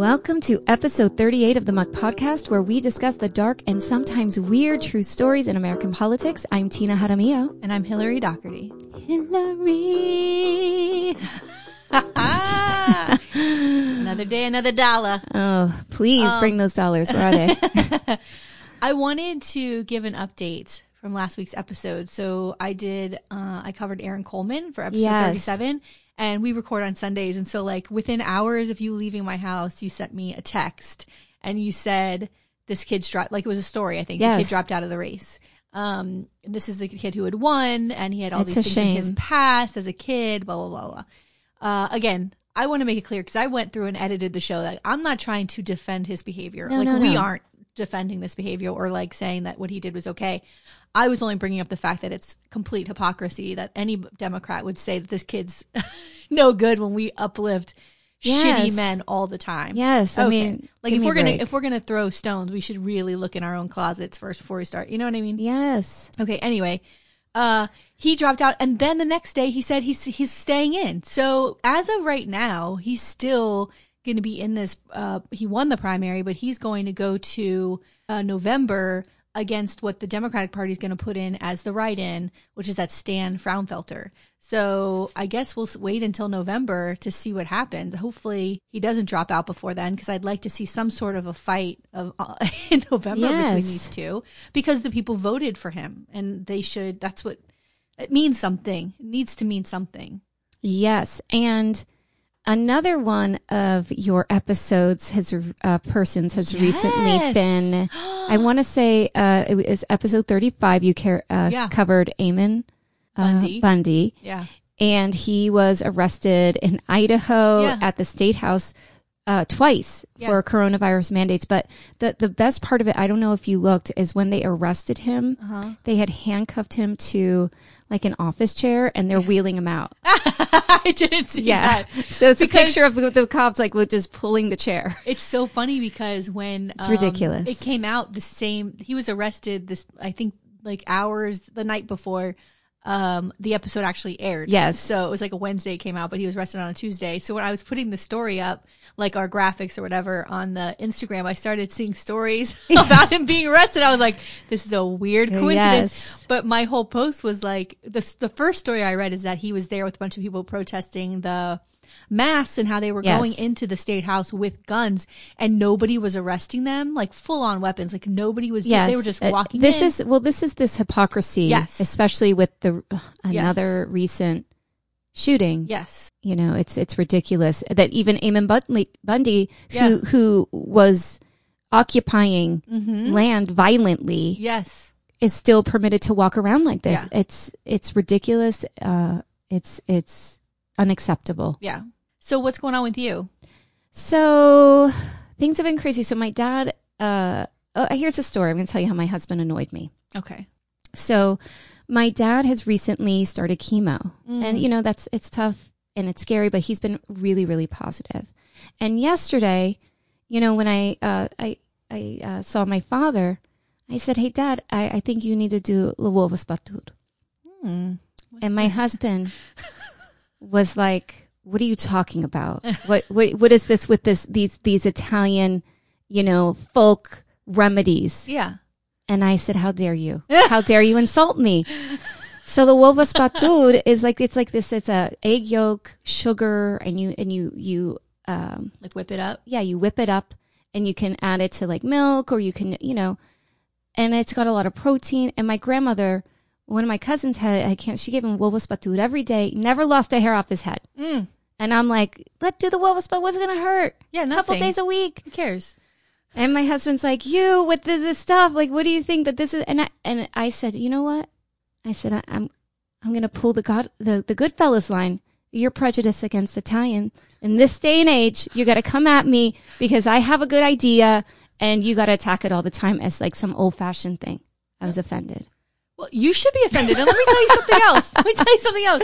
Welcome to episode 38 of the Muck Podcast, where we discuss the dark and sometimes weird true stories in American politics. I'm Tina Jaramillo. And I'm Hillary Doherty. Hillary. another day, another dollar. Oh, please bring those dollars. Where are they? I wanted to give an update from last week's episode. So I did, uh, I covered Aaron Coleman for episode Yes. 37 and we record on Sundays. And so like within hours of you leaving my house, you sent me a text and you said this kid's dropped, like it was a story. I think the kid dropped out of the race. Um, this is the kid who had won and he had all It's these things in his past as a kid, blah, blah, blah, blah. Uh, again, I want to make it clear because I went through and edited the show that I'm not trying to defend his behavior. No, like no, we no. aren't defending this behavior or like saying that what he did was okay. I was only bringing up the fact that it's complete hypocrisy that any Democrat would say that this kid's no good when we uplift Yes. shitty men all the time. Yes, I mean, like if we're gonna if we're gonna throw stones, we should really look in our own closets first before we start. You know what I mean? yes. Okay. Anyway, uh, he dropped out, and then the next day he said he's he's staying in. So as of right now, he's still going to be in this. Uh, he won the primary, but he's going to go to uh, November against what the Democratic Party is going to put in as the write-in, which is that Stan Frownfelter. So I guess we'll wait until November to see what happens. Hopefully he doesn't drop out before then, because I'd like to see some sort of a fight of uh, in November between these two, because the people voted for him, and they should. That's what it means. Something it needs to mean something. Yes. And another one of your episodes has, uh, persons has recently been, I want to say, uh, it was episode 35. You care, uh, Yeah. covered Ammon uh, Bundy. Bundy. Yeah. and he was arrested in Idaho Yeah. at the state house uh, twice Yeah. for coronavirus mandates. But the the best part of it, I don't know if you looked, is when they arrested him, Uh-huh. they had handcuffed him to like an office chair and they're wheeling him out. I didn't see Yeah. that. So it's a picture of the, the cops like with just pulling the chair. It's so funny because when It's um, ridiculous. it came out the same. He was arrested this, I think, like hours the night before um the episode actually aired. Yes. So it was like a Wednesday came out, but he was arrested on a Tuesday. So when I was putting the story up, like our graphics or whatever on the Instagram, I started seeing stories about him being arrested. I was like, this is a weird coincidence. Yes. But my whole post was like the the first story I read is that he was there with a bunch of people protesting the masks and how they were Yes. going into the state house with guns and nobody was arresting them like full on weapons like nobody was Yes. they were just Uh, walking This in. is well, this is this hypocrisy, Yes. especially with the uh, another recent shooting. yes you know it's it's ridiculous that even Ammon Bundy, Bundy who Yeah. who was occupying Mm-hmm. land violently yes is still permitted to walk around like this. Yeah. It's it's ridiculous. Uh, it's it's unacceptable. yeah so what's going on with you So things have been crazy. So my dad. Uh, oh, here's a story. I'm going to tell you how my husband annoyed me. okay So my dad has recently started chemo Mm. and you know that's it's tough and it's scary but he's been really really positive. And yesterday, you know when I uh I I uh, saw my father, I said, "Hey dad, I I think you need to do Lwovas Batur." Hmm. And my husband was like, "What are you talking about? What what what is this with this these these Italian, you know, folk remedies?" yeah And I said, "How dare you? How dare you insult me?" So the wovas batur is like it's like this. It's a egg yolk, sugar, and you and you you um like whip it up yeah you whip it up and you can add it to like milk or you can you know, and it's got a lot of protein. And my grandmother, one of my cousins had I can't she gave him wovas batur every day. Never lost a hair off his head. mm. And I'm like, let's do the wovas batur. What's it gonna hurt? yeah A nothing couple days a week. who cares And my husband's like, "You with this, this stuff? Like, what do you think that this is?" And I and I said, "You know what?" I said, I, "I'm I'm gonna pull the God the the Goodfellas line. Your prejudice against Italian in this day and age. You got to come at me because I have a good idea, and you got to attack it all the time as like some old fashioned thing." I was offended. Well you should be offended. And let me tell you something else. Let me tell you something else.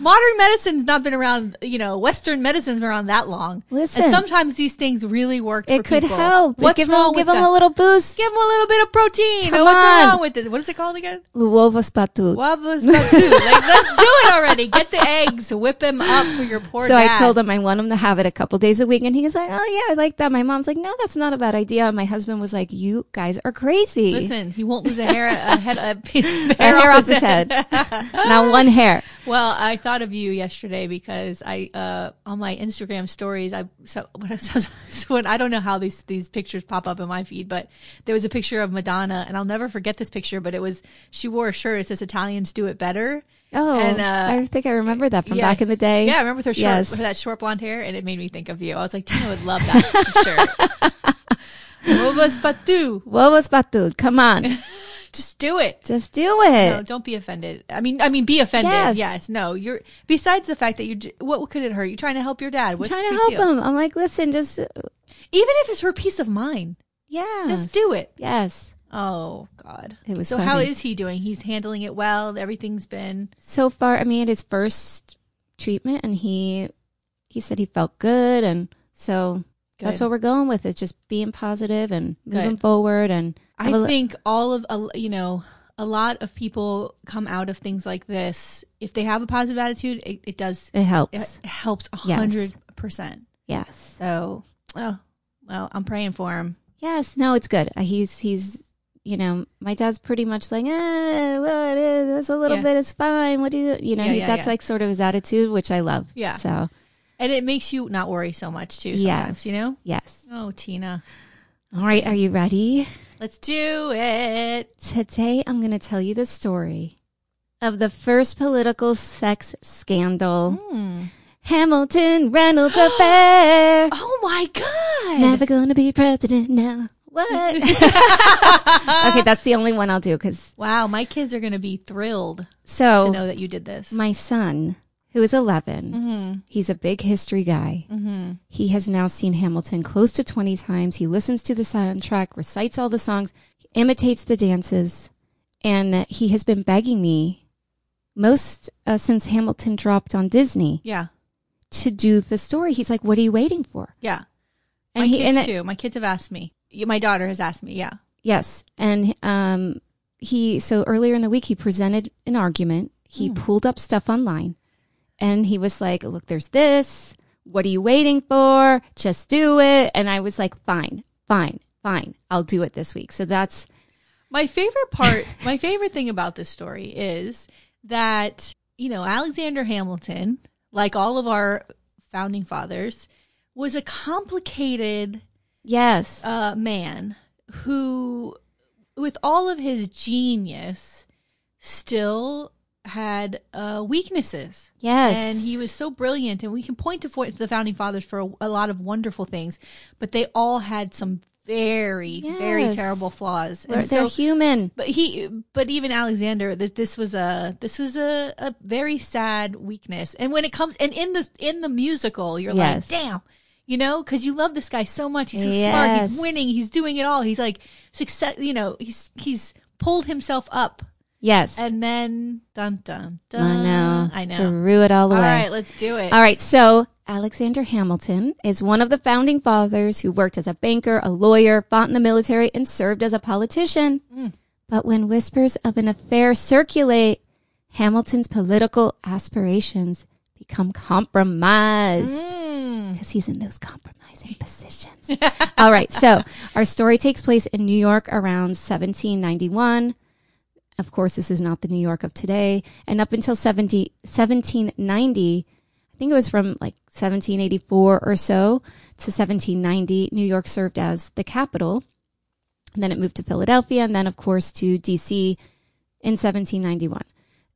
Modern medicine's not been around, you know, Western medicine's been around that long. Listen. And sometimes these things really work It for could people. help. What's give wrong them, give them that? a little boost. Give them a little bit of protein. Come What's on. wrong with it? What is it called again? L'uovo spatut. Wabas Batu. Like, let's do it already. Get the eggs, whip them up for your poor So I told him I want him to have it a couple days a week, and he was like, "Oh yeah, I like that." My mom's like, "No, that's not a bad idea." And my husband was like, "You guys are crazy." Listen, he won't lose a hair, a head, a, a hair off his head, not one hair. Well, I thought of you yesterday because I uh on my Instagram stories I so when I was so when I don't know how these these pictures pop up in my feed, but there was a picture of Madonna and I'll never forget this picture, but it was she wore a shirt it says Italians do it better. Oh, And, uh, I think I remember that from Yeah. back in the day. Yeah, I remember with her short Yes. with that short blonde hair and it made me think of you. I was like, Tina would love that shirt. Roba Spatu. L'uovo spatut. Come on, Just do it. just do it. No, don't be offended. I mean, I mean, be offended. Yes. Yes. No, you're. Besides the fact that you, what could it hurt? You're trying to help your dad. What's trying to help deal? him. I'm like, listen, just uh, Even if it's for peace of mind, yeah, just do it. Yes. Oh God. It was so. How funny. is he doing? He's handling it well. Everything's been. So far, I mean, his first treatment, and he he said he felt good, and so that's what we're going with. Is just being positive and moving Good. forward. And I think all of a- you know a lot of people come out of things like this if they have a positive attitude. It, it does. it helps. It helps hundred percent. yes. So, oh, well, I'm praying for him. Yes, no, it's good. Uh, He's he's you know, my dad's pretty much like, eh, what is it's a little Yeah. bit is fine. What do you you know, Yeah, he, yeah, that's like sort of his attitude, which I love. Yeah. So And it makes you not worry so much too. Sometimes, yes. you know. Yes. Oh, Tina. All right, are you ready? Let's do it. Today I'm gonna tell you the story of the first political sex scandal. Hmm. Hamilton Reynolds affair. Oh my God. Never gonna be president now. What? okay, that's the only one I'll do because Wow, my kids are going to be thrilled so, to know that you did this. my son, who is 11, mm-hmm. he's a big history guy. Mm-hmm. He has now seen Hamilton close to 20 times. He listens to the soundtrack, recites all the songs, imitates the dances, and he has been begging me most uh, since Hamilton dropped on Disney Yeah. to do the story. He's like, "What are you waiting for?" Yeah. And my he kids and it- too. My kids have asked me. My daughter has asked me. Yeah. Yes, and um, he so earlier in the week he presented an argument. He pulled up stuff online, and he was like, "Look, there's this. What are you waiting for? Just do it." And I was like, "Fine, fine, fine. I'll do it this week." So that's My favorite part, my favorite thing about this story is that, you know, Alexander Hamilton, like all of our founding fathers, was a complicated yes, uh, man who, with all of his genius, still had uh, weaknesses. yes, And he was so brilliant, and we can point to fo- the founding fathers for a, a lot of wonderful things, but they all had some very, very terrible flaws. They're, And they're so, human. but he, but even Alexander, this, this was a, this was a, a very sad weakness. And when it comes, and in the, in the musical, you're Yes. like, damn, you know, cause you love this guy so much. He's so smart. He's winning. He's doing it all. He's like success, you know, he's, he's pulled himself up. Yes, And then, dun, dun, dun. I know. I know. Threw it all away. All right, let's do it. All right, so Alexander Hamilton is one of the founding fathers who worked as a banker, a lawyer, fought in the military, and served as a politician. But when whispers of an affair circulate, Hamilton's political aspirations become compromised Mm. because he's in those compromising positions. All right, so our story takes place in New York around 1791. Of course, this is not the New York of today. And up until 70, 1790, I think it was from like 1784 or so to 1790, New York served as the capital. And then it moved to Philadelphia and then, of course, to DC in 1791.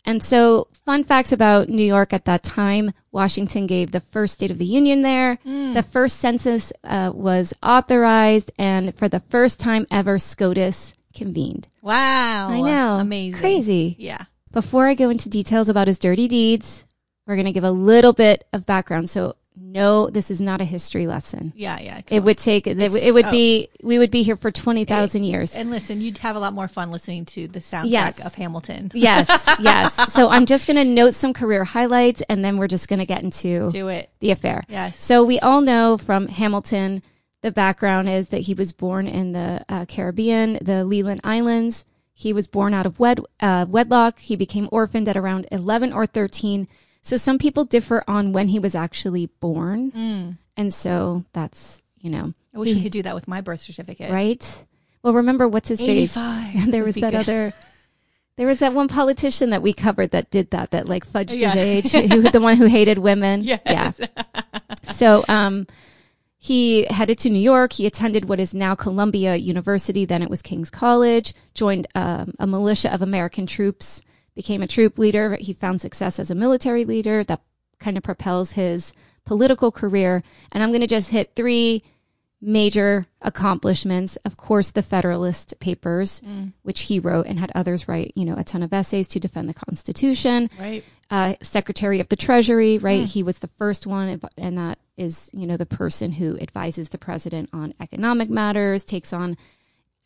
And so, fun facts about New York at that time Washington gave the first State of the Union there. The first census uh, was authorized, and for the first time ever, SCOTUS convened. Wow. I know. Amazing. Crazy. Yeah. Before I go into details about his dirty deeds, we're going to give a little bit of background. So, no, this is not a history lesson. Yeah, yeah. It on. would take, it, It's- it would oh. be, we would be here for 20,000 years. And listen, you'd have a lot more fun listening to the soundtrack Yes. of Hamilton. yes, yes. So I'm just going to note some career highlights and then we're just going to get into Do it. the affair. Yes. So we all know from Hamilton, the background is that he was born in the uh, Caribbean, the Leeward Islands. He was born out of wed- uh, wedlock. He became orphaned at around 11 or 13. So some people differ on when he was actually born. And so that's, you know, I wish we could do that with my birth certificate. right? Well, remember what's his face? 85 there was that good. other. There was that one politician that we covered that did that, that like fudged Yeah. his age, who, the one who hated women. Yes. Yeah. So, um, he headed to New York. He attended what is now Columbia University. Then it was King's College. Joined um, a militia of American troops. Became a troop leader. He found success as a military leader. That kind of propels his political career. And I'm going to just hit three major accomplishments. Of course, the Federalist Papers, which he wrote and had others write, you know, a ton of essays to defend the Constitution Right. uh, Secretary of the Treasury, right? He was the first one, and that is, you know, the person who advises the president on economic matters, takes on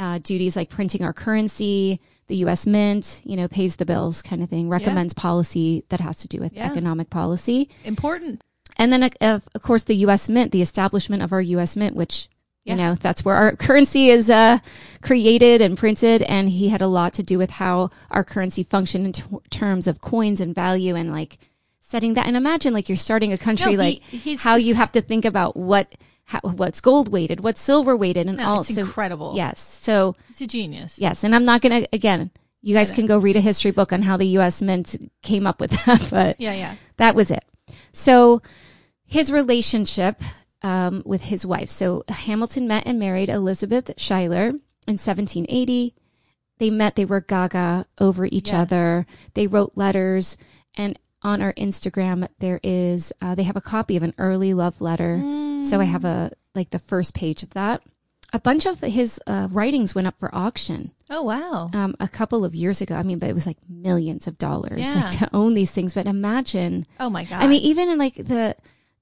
uh, duties like printing our currency, the U.S. Mint, you know, pays the bills, kind of thing. Recommends policy that has to do with Yeah. economic policy, Important. And then, uh, of, of course, the U.S. Mint, the establishment of our U.S. Mint, which Yeah. you know that's where our currency is uh, created and printed, and he had a lot to do with how our currency functioned in t- terms of coins and value, and like setting that. And imagine like you're starting a country, No, he- like he's- how you have to think about what how, what's gold weighted, what's silver weighted, and No, all. it's so incredible. yes, so He's a genius. yes, and I'm not gonna again. You guys can go read a history book on how the U.S. Mint came up with that, but Yeah, yeah. that was it. So his relationship um, with his wife. So Hamilton met and married Elizabeth Schuyler in 1780. They met, they were gaga over each Yes. other. They wrote letters. And on our Instagram, there is, uh, they have a copy of an early love letter. So I have a, like the first page of that. A bunch of his uh, writings went up for auction Oh, wow. um, a couple of years ago. I mean, but it was like millions of dollars Yeah. like, to own these things. But imagine, Oh, my God. I mean, even in like the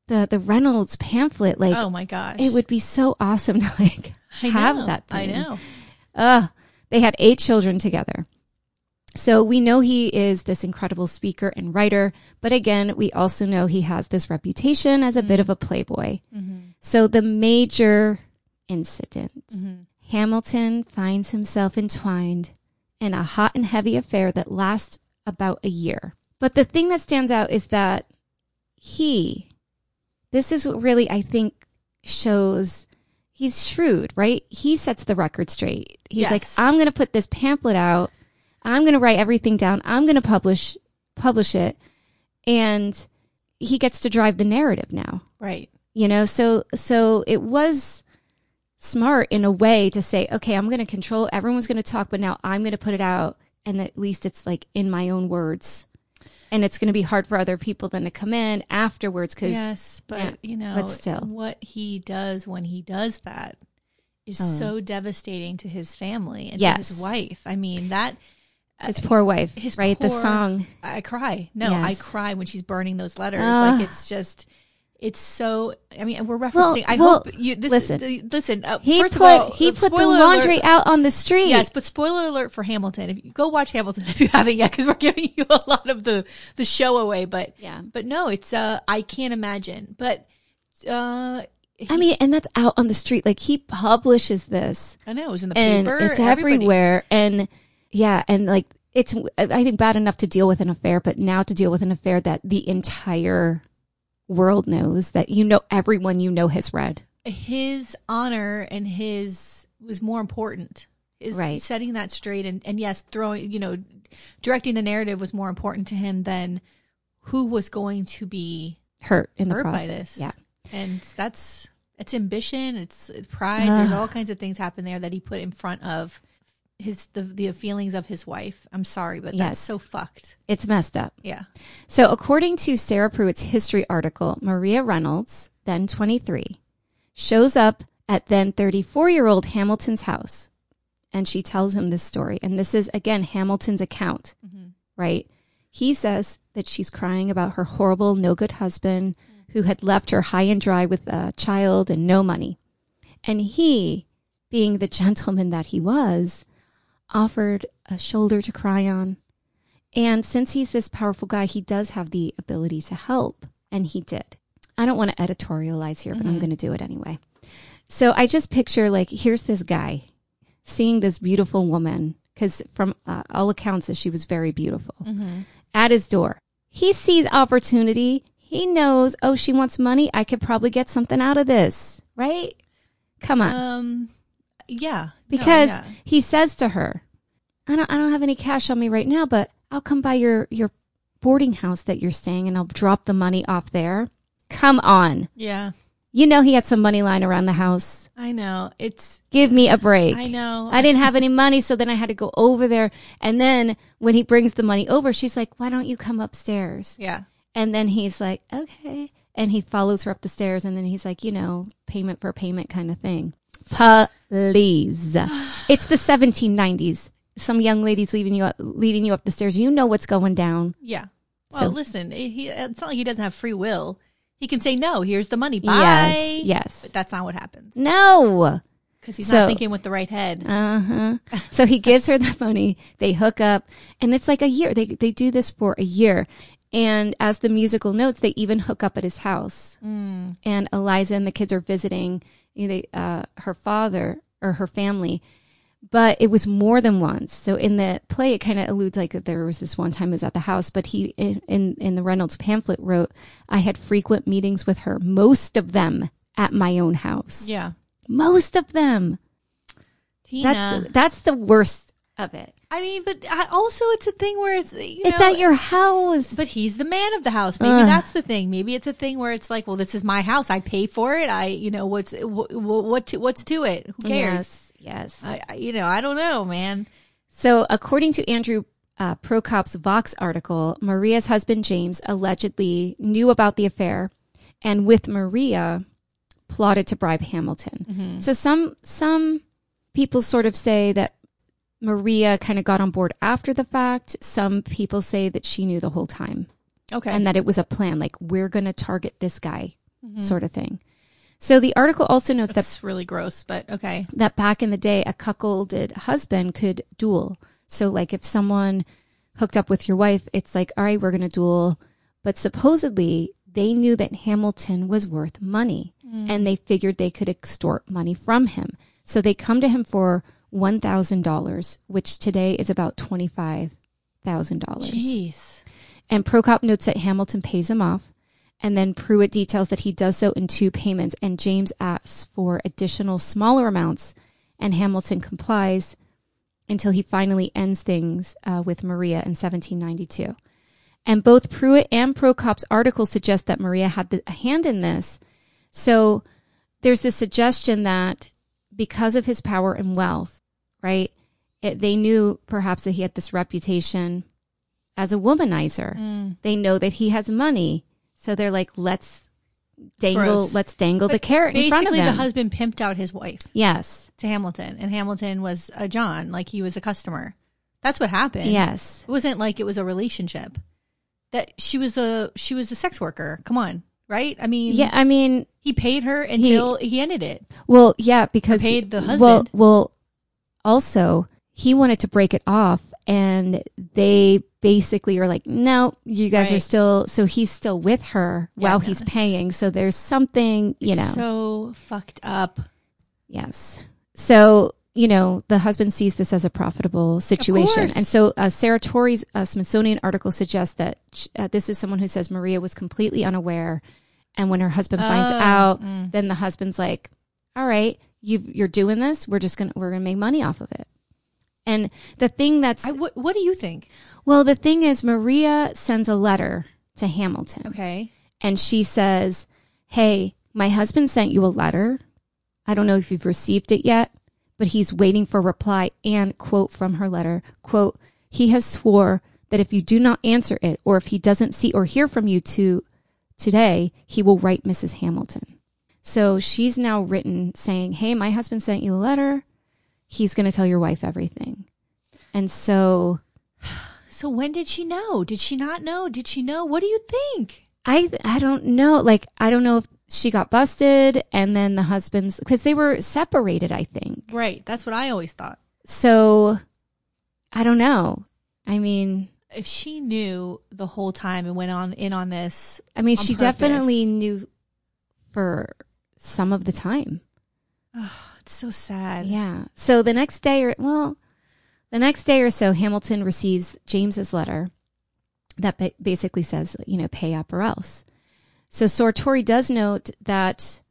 the the Reynolds pamphlet, like oh, my gosh. it would be so awesome to like have know. that. I know. Uh, they had eight children together. So we know he is this incredible speaker and writer, but again, we also know he has this reputation as a bit of a playboy. So the major incident, mm-hmm. Hamilton finds himself entwined in a hot and heavy affair that lasts about a year. But the thing that stands out is that he, this is what really, I think, shows he's shrewd, right? He sets the record straight. He's Yes. like, I'm going to put this pamphlet out. I'm going to write everything down. I'm going to publish, publish it. And he gets to drive the narrative now, Right. you know? So, so it was smart in a way to say, okay, I'm going to control, everyone's going to talk, but now I'm going to put it out. And at least it's like in my own words. And it's going to be hard for other people then to come in afterwards because Yes, but yeah, you know, but still. what he does when he does that is uh-huh. so devastating to his family and Oh. Yes. his wife. I mean, that uh, his poor wife, his right? the song. I cry. No, I cry when she's burning those letters. Like it's just, it's so. I mean, we're referencing. Well, I well, hope you this, listen. the- listen. Uh, He put all, he uh, put the laundry alert- out on the street. Yes, but spoiler alert for Hamilton. If you go watch Hamilton if you haven't yet, because we're giving you a lot of the the show away. But Yeah. but no, it's uh I can't imagine. But uh I mean, and that's out on the street. Like he publishes this, I know it was in the and paper. it's everybody- everywhere. And yeah, and like it's I think bad enough to deal with an affair, but now to deal with an affair that the entire world knows that you know everyone you know has read. His honor and his was more important. Is Right. setting that straight and and yes, throwing you know, directing the narrative was more important to him than who was going to be Hurt in the hurt process. by this. Yeah. and that's it's ambition, it's, it's pride. There's all kinds of things happen there that he put in front of his the the feelings of his wife. I'm sorry, but Yes. that's so fucked. It's messed up. Yeah. So, according to Sarah Pruitt's history article, Maria Reynolds, then 23, shows up at then 34 year old Hamilton's house and she tells him this story. And this is, again, Hamilton's account, mm-hmm. right? He says that she's crying about her horrible, no good husband who had left her high and dry with a child and no money. And he, being the gentleman that he was, offered a shoulder to cry on. And since he's this powerful guy, he does have the ability to help. And he did. I don't want to editorialize here, but I'm going to do it anyway. So I just picture like, here's this guy seeing this beautiful woman, because from uh, all accounts, that she was very beautiful, at his door. He sees opportunity. He knows, oh, she wants money. I could probably get something out of this, right? Come on. Um, yeah. No, because yeah. he says to her, I don't, I don't have any cash on me right now, but I'll come by your, your boarding house that you're staying and I'll drop the money off there. Come on. yeah, You know, he had some money lying around the house. I know. It's, Give me a break. I know. I didn't have any money, so then I had to go over there. And then when he brings the money over, she's like, why don't you come upstairs? yeah. And then he's like, okay. And he follows her up the stairs. And then he's like, you know, payment for payment kind of thing. Please. It's the 1790s. Some young lady's leaving you up, leading you up the stairs. You know what's going down. Yeah. Well, So- listen, he, it's not like he doesn't have free will. He can say, no, here's the money. Bye. Yes. Yes. But that's not what happens No. because he's So- not thinking with the right head. Uh huh. So he gives her the money. They hook up, and it's like a year. They they do this for a year. And as the musical notes, they even hook up at his house. Mm. And Eliza and the kids are visiting you know, they, uh, her father or her family. But it was more than once. So in the play, it kind of alludes like that there was this one time was at the house. But he in in, in the Reynolds pamphlet wrote, "I had frequent meetings with her, most of them at my own house. Yeah. Most of them." Tina. That's that's the worst of it. I mean, but I- also it's a thing where it's, you It's know, at your house. But he's the man of the house. Maybe Ugh. that's the thing. Maybe it's a thing where it's like, well, this is my house. I pay for it. I, you know, what's what, what to, what's to it? Who cares? Yes. Yes. I, I, you know, I don't know, man. so, according to Andrew uh, Prokop's Vox article, Maria's husband James allegedly knew about the affair, and with Maria, plotted to bribe Hamilton. So some some people sort of say that Maria kind of got on board after the fact. Some people say that she knew the whole time. Okay. and that it was a plan, like we're going to target this guy, mm-hmm. sort of thing. So the article also notes that that's really gross, but okay. that back in the day, a cuckolded husband could duel. So, like, if someone hooked up with your wife, it's like, all right, we're going to duel. But supposedly, they knew that Hamilton was worth money mm. and they figured they could extort money from him. So they come to him for $1,000, which today is about $25,000. Jeez. And Prokop notes that Hamilton pays him off. And then Pruitt details that he does so in two payments. And James asks for additional smaller amounts. And Hamilton complies until he finally ends things uh, with Maria in 1792. And both Pruitt and Prokop's articles suggest that Maria had the, a hand in this. So there's this suggestion that because of his power and wealth, right, it, they knew perhaps that he had this reputation as a womanizer. Mm. They know that he has money, so they're like, let's dangle, gross. let's dangle the carrot in front of Basically, the husband pimped out his wife yes, to Hamilton, and Hamilton was a John, like he was a customer. That's what happened. yes, It wasn't like it was a relationship. That she was a she was a sex worker. Come on, right? I mean, yeah. I mean, he paid her until he, ended it. well, yeah, because paid the husband. Well, well, also he wanted to break it off, and they basically are like, no, you guys are still. So he's still with her Yeah, while he's paying. So there's something, you know. so fucked up. Yes. So, you know, the husband sees this as a profitable situation. And so uh, Sarah Torrey's uh, Smithsonian article suggests that uh, this is someone who says Maria was completely unaware. And when her husband finds Oh, out, mm. then the husband's like, all right, you've, you're doing this. We're just going to, we're to make money off of it. And the thing that's, I, what, what do you think? well, the thing is Maria sends a letter to Hamilton Okay. and she says, Hey, my husband sent you a letter. I don't know if you've received it yet, but he's waiting for a reply and quote from her letter, quote, he has swore that if you do not answer it or if he doesn't see or hear from you to today, he will write Mrs. Hamilton. So she's now written saying, Hey, my husband sent you a letter. He's going to tell your wife everything. And so So when did she know? Did she not know? Did she know? What do you think? I I don't know. Like I don't know if she got busted and then the husbands because they were separated. I think Right. That's what I always thought. so. I don't know. I mean, If she knew the whole time and went on in on this, I mean, On she purpose. definitely knew for some of the time. Oh, it's so sad. Yeah. So the next day, or well, the next day or so, Hamilton receives James's letter that ba- basically says, you know, pay up or else. So Sartori does note that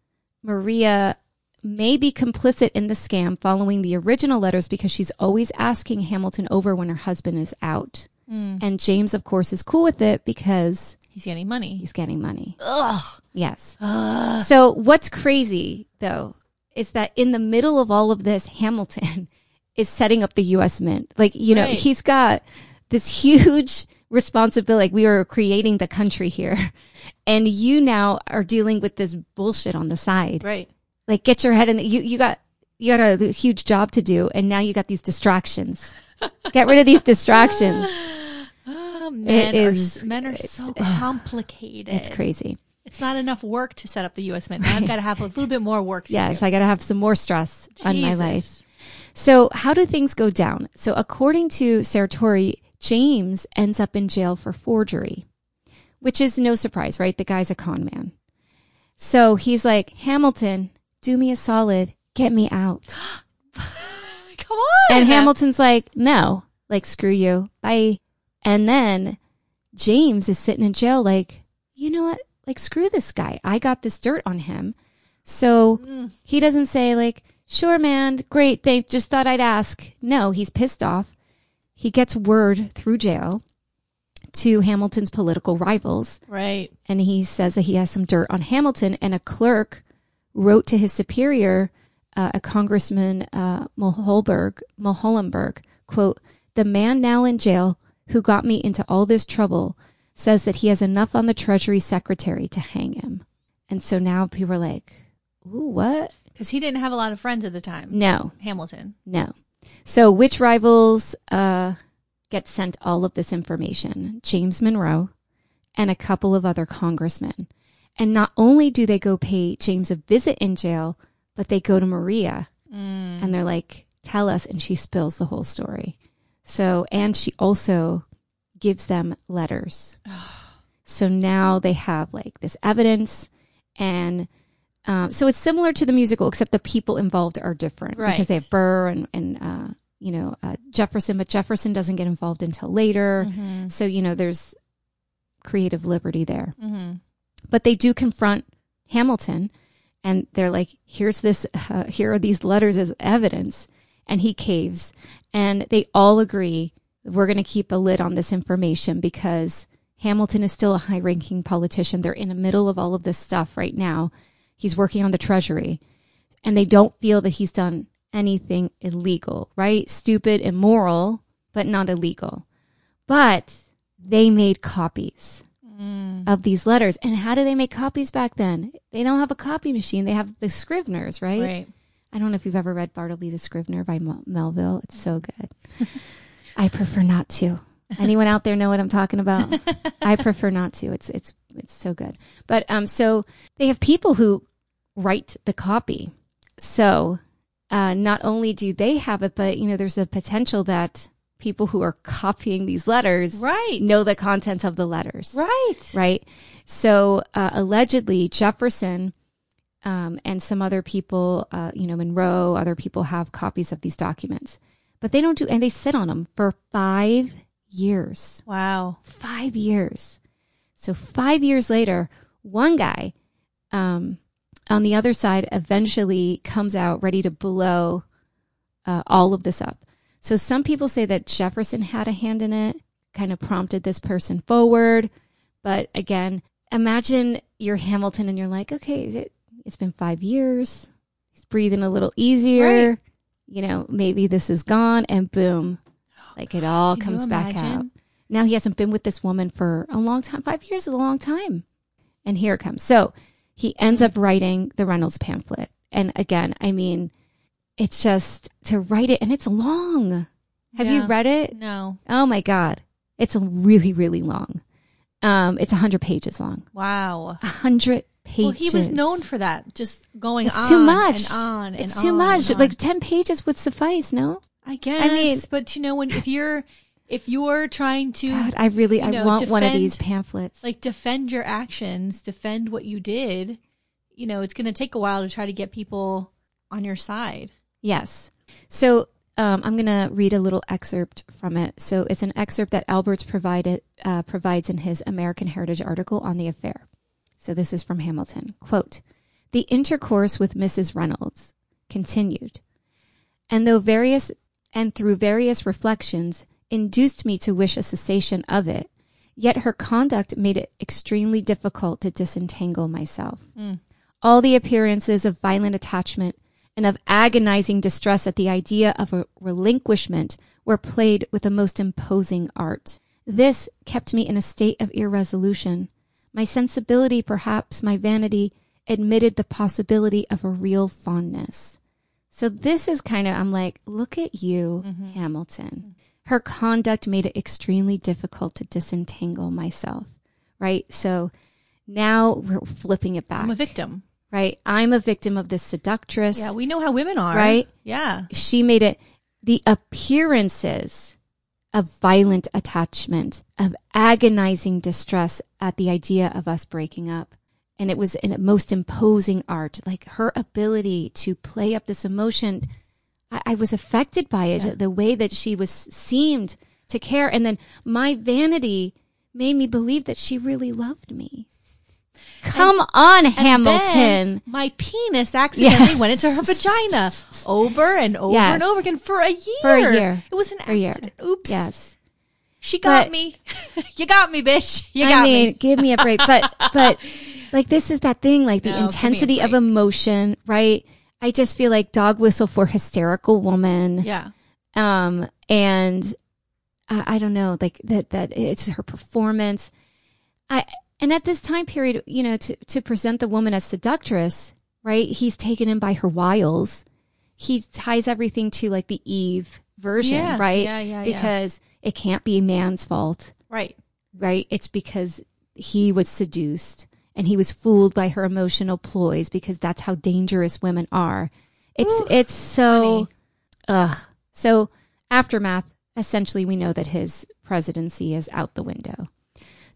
Maria may be complicit in the scam following the original letters because she's always asking Hamilton over when her husband is out. Hmm. And James, of course, is cool with it because He's getting money. he's getting money. Ugh. Yes. Ugh. So what's crazy though is that in the middle of all of this, Hamilton is setting up the U.S. Mint. Like you know, Right. he's got this huge responsibility. Like we are creating the country here, and you now are dealing with this bullshit on the side. Right. Like get your head in. The, you you got you got a huge job to do, and now you got these distractions. Get rid of these distractions. Oh, men is- Are, men are so complicated. It's crazy. It's not enough work to set up the U.S. Mint. Now I've got to have a little bit more work. To Yes, do. I got to have some more stress on my life. So, how do things go down? So, according to Sartori, James ends up in jail for forgery, which is no surprise, right? The guy's a con man. So, he's like, Hamilton, do me a solid, get me out. Come on. And Hamilton's like, no, like, screw you, bye. And then James is sitting in jail, like, you know what? Like, screw this guy. I got this dirt on him. So he doesn't say, like, sure, man, great, thank, just thought I'd ask. No, he's pissed off. He gets word through jail to Hamilton's political rivals Right. and he says that he has some dirt on Hamilton, and a clerk wrote to his superior, uh, a congressman, uh, Mulholberg, Mulhollenberg, quote, the man now in jail who got me into all this trouble says that he has enough on the treasury secretary to hang him. And so now people are like, ooh, what? Because he didn't have a lot of friends at the time. No, Hamilton. no. So which rivals, uh, get sent all of this information? James Monroe and a couple of other congressmen. And not only do they go pay James a visit in jail, but they go to Maria and they're like, tell us. And she spills the whole story. So, and she also gives them letters. so now they have like this evidence and um, so it's similar to the musical, except the people involved are different Right. because they have Burr and, and uh, you know, uh, Jefferson, but Jefferson doesn't get involved until later. So, you know, there's creative liberty there. Mm-hmm. But they do confront Hamilton and they're like, here's this, uh, here are these letters as evidence. And he caves. And they all agree we're going to keep a lid on this information because Hamilton is still a high ranking politician. They're in the middle of all of this stuff right now. He's working on the treasury and they don't feel that he's done anything illegal, right? Stupid, immoral, but not illegal. But they made copies mm. of these letters. And how do they make copies back then? They don't have a copy machine. They have the Scriveners, right? Right. I don't know if you've ever read Bartleby the Scrivener by Mel- Melville. It's so good. I prefer not to. Anyone out there know what I'm talking about? I prefer not to. It's it's it's so good. But um so they have people who write the copy. So uh not only do they have it, but you know there's a potential that people who are copying these letters Right. know the content of the letters Right. right? So uh, allegedly, Jefferson um, and some other people, uh, you know, Monroe, other people have copies of these documents, but they don't do, and they sit on them for five years. Wow. Five years. So five years later, one guy um, on the other side eventually comes out ready to blow uh, all of this up. So some people say that Jefferson had a hand in it, kind of prompted this person forward. But again, imagine you're Hamilton and you're like, okay, it's been five years. He's breathing a little easier. Right. You know, maybe this is gone and boom, like it all comes back out. Now he hasn't been with this woman for a long time. Five years is a long time. And here it comes. So he ends up writing the Reynolds pamphlet. And again, I mean, it's just to write it, and it's long. Have you read it? No. Oh my God. It's really, really long. Um, it's a hundred pages long. Wow. A hundred pages. Well, he was known for that, just going It's on too much. and on and it's too on much. and on. Like ten pages would suffice. No, I guess. I mean- but you know, when if you're if you're trying to God, I really I know, want one of these pamphlets. like defend your actions, defend what you did, you know, it's going to take a while to try to get people on your side. Yes. So um, I'm going to read a little excerpt from it. So it's an excerpt that Alberts provided uh, provides in his American Heritage article on the affair. So this is from Hamilton. Quote: The intercourse with Mrs. Reynolds continued, and though various and through various reflections induced me to wish a cessation of it, yet her conduct made it extremely difficult to disentangle myself. Mm. All the appearances of violent attachment and of agonizing distress at the idea of a relinquishment were played with the most imposing art. This kept me in a state of irresolution. My sensibility, perhaps my vanity, admitted the possibility of a real fondness. So this is kind of, I'm like, look at you, mm-hmm. Hamilton. Her conduct made it extremely difficult to disentangle myself, right? So now we're flipping it back I'm a victim. right? I'm a victim of this seductress. Yeah, we know how women are. Right? Yeah. she made it the appearances of violent attachment, of agonizing distress at the idea of us breaking up. And it was in a most imposing art, like her ability to play up this emotion. I, I was affected by it, the way that she was seemed to care. And then my vanity made me believe that she really loved me. Come on, And Hamilton. my penis accidentally Yes. went into her vagina over and over Yes. and over again for a year. For a year. It was an For a year. accident. Oops. Yes. She got But- me. you got me, bitch. You I got mean, me. give me a break. But but like this is that thing, like the No, give me a intensity of emotion, right? I just feel like dog whistle for hysterical woman. Yeah. Um, and I, I don't know, like that that it's her performance. I and at this time period, you know, to to present the woman as seductress, right? He's taken in by her wiles. He ties everything to like the Eve version, Yeah, right? yeah, yeah, yeah. Because it can't be man's fault Right. right? It's because he was seduced and he was fooled by her emotional ploys because that's how dangerous women are. It's Ooh, it's so honey. ugh. So aftermath, essentially we know that his presidency is out the window.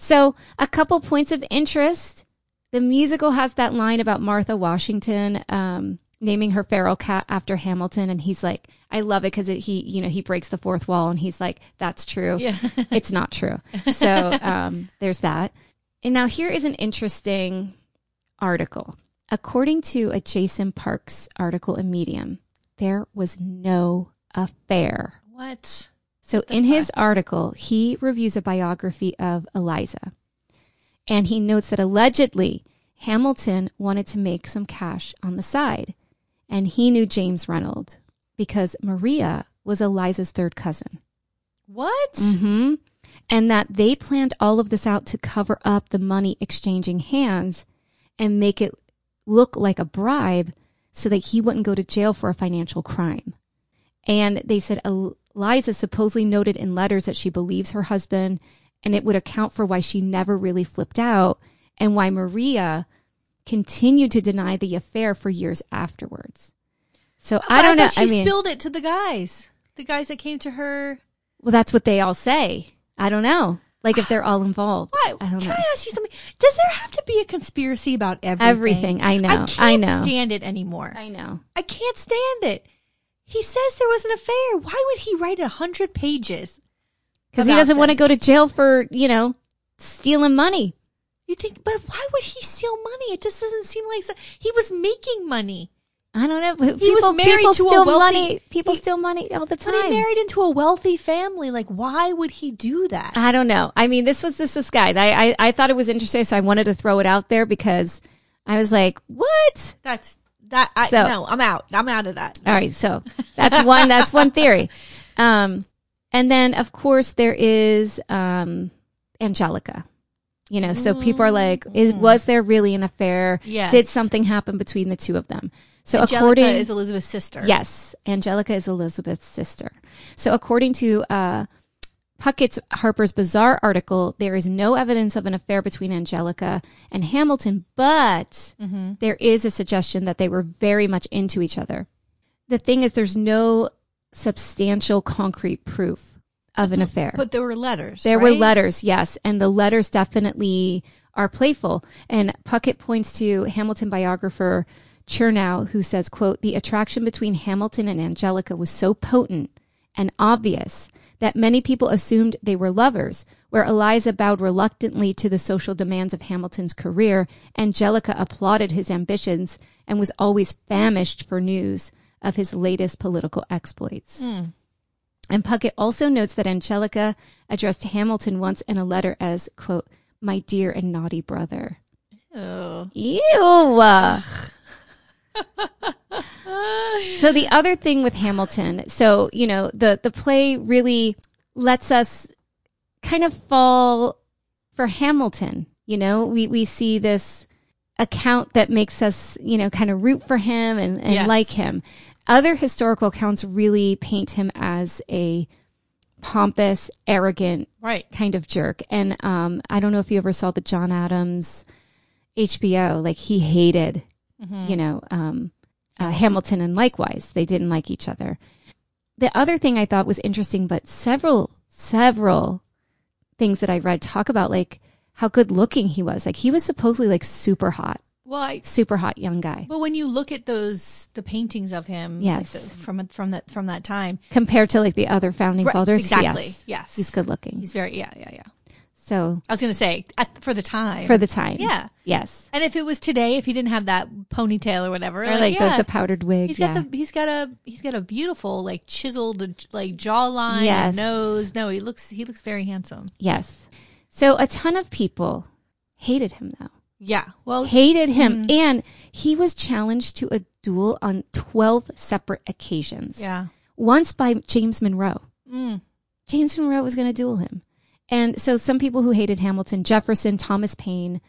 So a couple points of interest. The musical has that line about Martha Washington um, naming her feral cat after Hamilton, and he's like, "I love it because he, you know, he breaks the fourth wall, and he's like, that's true." Yeah. it's not true. So um, there's that. And now here is an interesting article. According to a Jason Parks article in Medium, there was no affair. what? So in his article, he reviews a biography of Eliza. And he notes that allegedly Hamilton wanted to make some cash on the side. And he knew James Reynolds because Maria was Eliza's third cousin. What? hmm And that they planned all of this out to cover up the money exchanging hands and make it look like a bribe so that he wouldn't go to jail for a financial crime. And they said Eliza supposedly noted in letters that she believes her husband and it would account for why she never really flipped out and why Maria continued to deny the affair for years afterwards. So I don't know. she I mean, spilled it to the guys. The guys that came to her. well, that's what they all say. I don't know. Like if they're all involved. Why? I don't Can know. I ask you something? Does there have to be a conspiracy about everything? Everything. I know. I can't I know. stand it anymore. I know. I can't stand it. He says there was an affair. Why would he write a hundred pages? Because he doesn't want to go to jail for, you know, stealing money. You think, but why would he steal money? It just doesn't seem like so. he was making money. I don't know. He was People, married people to a steal wealthy- money. People he- steal money all the But he married into a wealthy family. Like, why would he do that? I don't know. I mean, this was just this guy. I, I, I thought it was interesting, so I wanted to throw it out there because I was like, what? That's that. I So- no, I'm out. I'm out of that. All right, so that's one. that's one theory. Um, and then of course there is um, Angelica. You know, so people are like, is was there really an affair? Yes. Did something happen between the two of them? So Angelica according, is Elizabeth's sister. yes, Angelica is Elizabeth's sister. So according to uh, Puckett's Harper's Bazaar article, there is no evidence of an affair between Angelica and Hamilton, but mm-hmm. there is a suggestion that they were very much into each other. The thing is, there's no substantial concrete proof of an affair. But there were letters. There were letters, yes, and the letters definitely are playful. And Puckett points to Hamilton biographer Chernow, who says, "quote The attraction between Hamilton and Angelica was so potent and obvious that many people assumed they were lovers. Where Eliza bowed reluctantly to the social demands of Hamilton's career, Angelica applauded his ambitions and was always famished for news of his latest political exploits." Hmm. And Puckett also notes that Angelica addressed Hamilton once in a letter as, quote, my dear and naughty brother. Oh. Ew. so the other thing with Hamilton, so, you know, the, the play really lets us kind of fall for Hamilton. You know, we, we see this account that makes us, you know, kind of root for him and, and Yes. like him. Other historical accounts really paint him as a pompous, arrogant Right. kind of jerk. And um, I don't know if you ever saw the John Adams HBO. Like he hated, you know, um, uh, Hamilton, and likewise they didn't like each other. The other thing I thought was interesting, but several, several things that I read talk about like how good looking he was. Like he was supposedly like super hot, Well, I, super hot young guy but when you look at those the paintings of him, Yes. like the, from from that from that time, compared to like the other founding Right, fathers. exactly. Yes, Yes. he's good looking. he's very yeah yeah yeah. So I was gonna say at, for the time for the time, yeah. yes, And if it was today, if he didn't have that ponytail or whatever, or like yeah, the, the powdered wig. he's yeah. got the he's got a he's got a beautiful like chiseled like jawline, Yes. and nose. No, he looks he looks very handsome. Yes. So a ton of people hated him though. Yeah. Well, Hated him. Mm-hmm. And he was challenged to a duel on 12 separate occasions. yeah. Once by James Monroe. Mm. James Monroe was going to duel him. And so some people who hated Hamilton, Jefferson, Thomas Paine,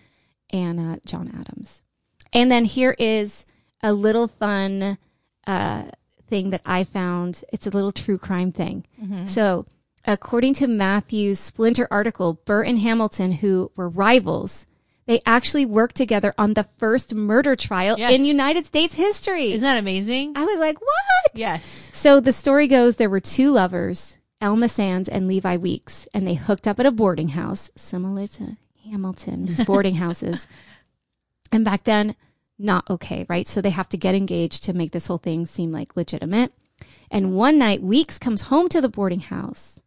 and uh, John Adams. And then here is a little fun uh, thing that I found. It's a little true crime thing. So, according to Matthew's Splinter article, Burr and Hamilton, who were rivals, they actually worked together on the first murder trial Yes. in United States history. Isn't that amazing? I was like, what? Yes. So the story goes there were two lovers, Elma Sands and Levi Weeks, and they hooked up at a boarding house, similar to Hamilton, these boarding houses. And back then, not okay, right? So they have to get engaged to make this whole thing seem like legitimate. And one night, Weeks comes home to the boarding house,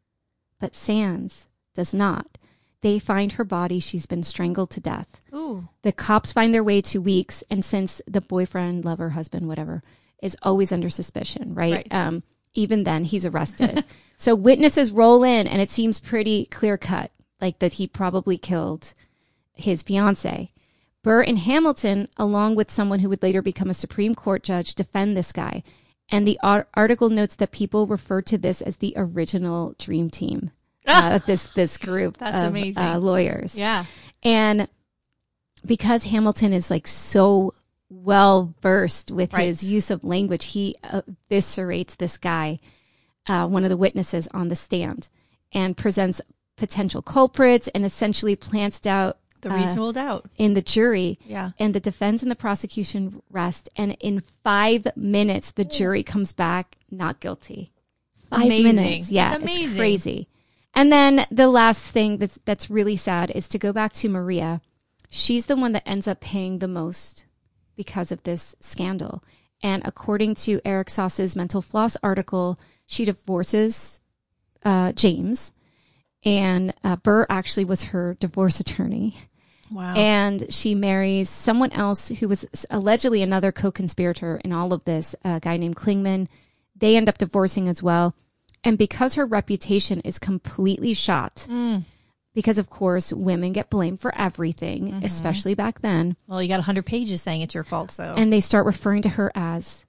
but Sands does not. They find her body. She's been strangled to death. Ooh. The cops find their way to Weeks, and since the boyfriend, lover, husband, whatever, is always under suspicion, right? Right. Um, even then, he's arrested. so witnesses roll in, and it seems pretty clear cut, like that he probably killed his fiance. Burr and Hamilton, along with someone who would later become a Supreme Court judge, defend this guy. And the ar- article notes that people refer to this as the original dream team. Uh, this this group That's of amazing. Uh, lawyers. Yeah. And because Hamilton is like so well versed with Right. his use of language, he eviscerates this guy, uh, one of the witnesses on the stand, and presents potential culprits and essentially plants doubt The uh, reasonable doubt. in the jury. Yeah. And the defense and the prosecution rest. And in five minutes, the jury comes back not guilty. Five Amazing. minutes. Yeah. That's amazing. It's crazy. And then the last thing that's, that's really sad is to go back to Maria. She's the one that ends up paying the most because of this scandal. And according to Eric Sauce's Mental Floss article, she divorces uh, James, and uh, Burr actually was her divorce attorney Wow. and she marries someone else who was allegedly another co-conspirator in all of this a guy named Clingman they end up divorcing as well and because her reputation is completely shot Mm. Because of course women get blamed for everything Mm-hmm. especially back then well, you got 100 pages saying it's your fault, so. and they start referring to her as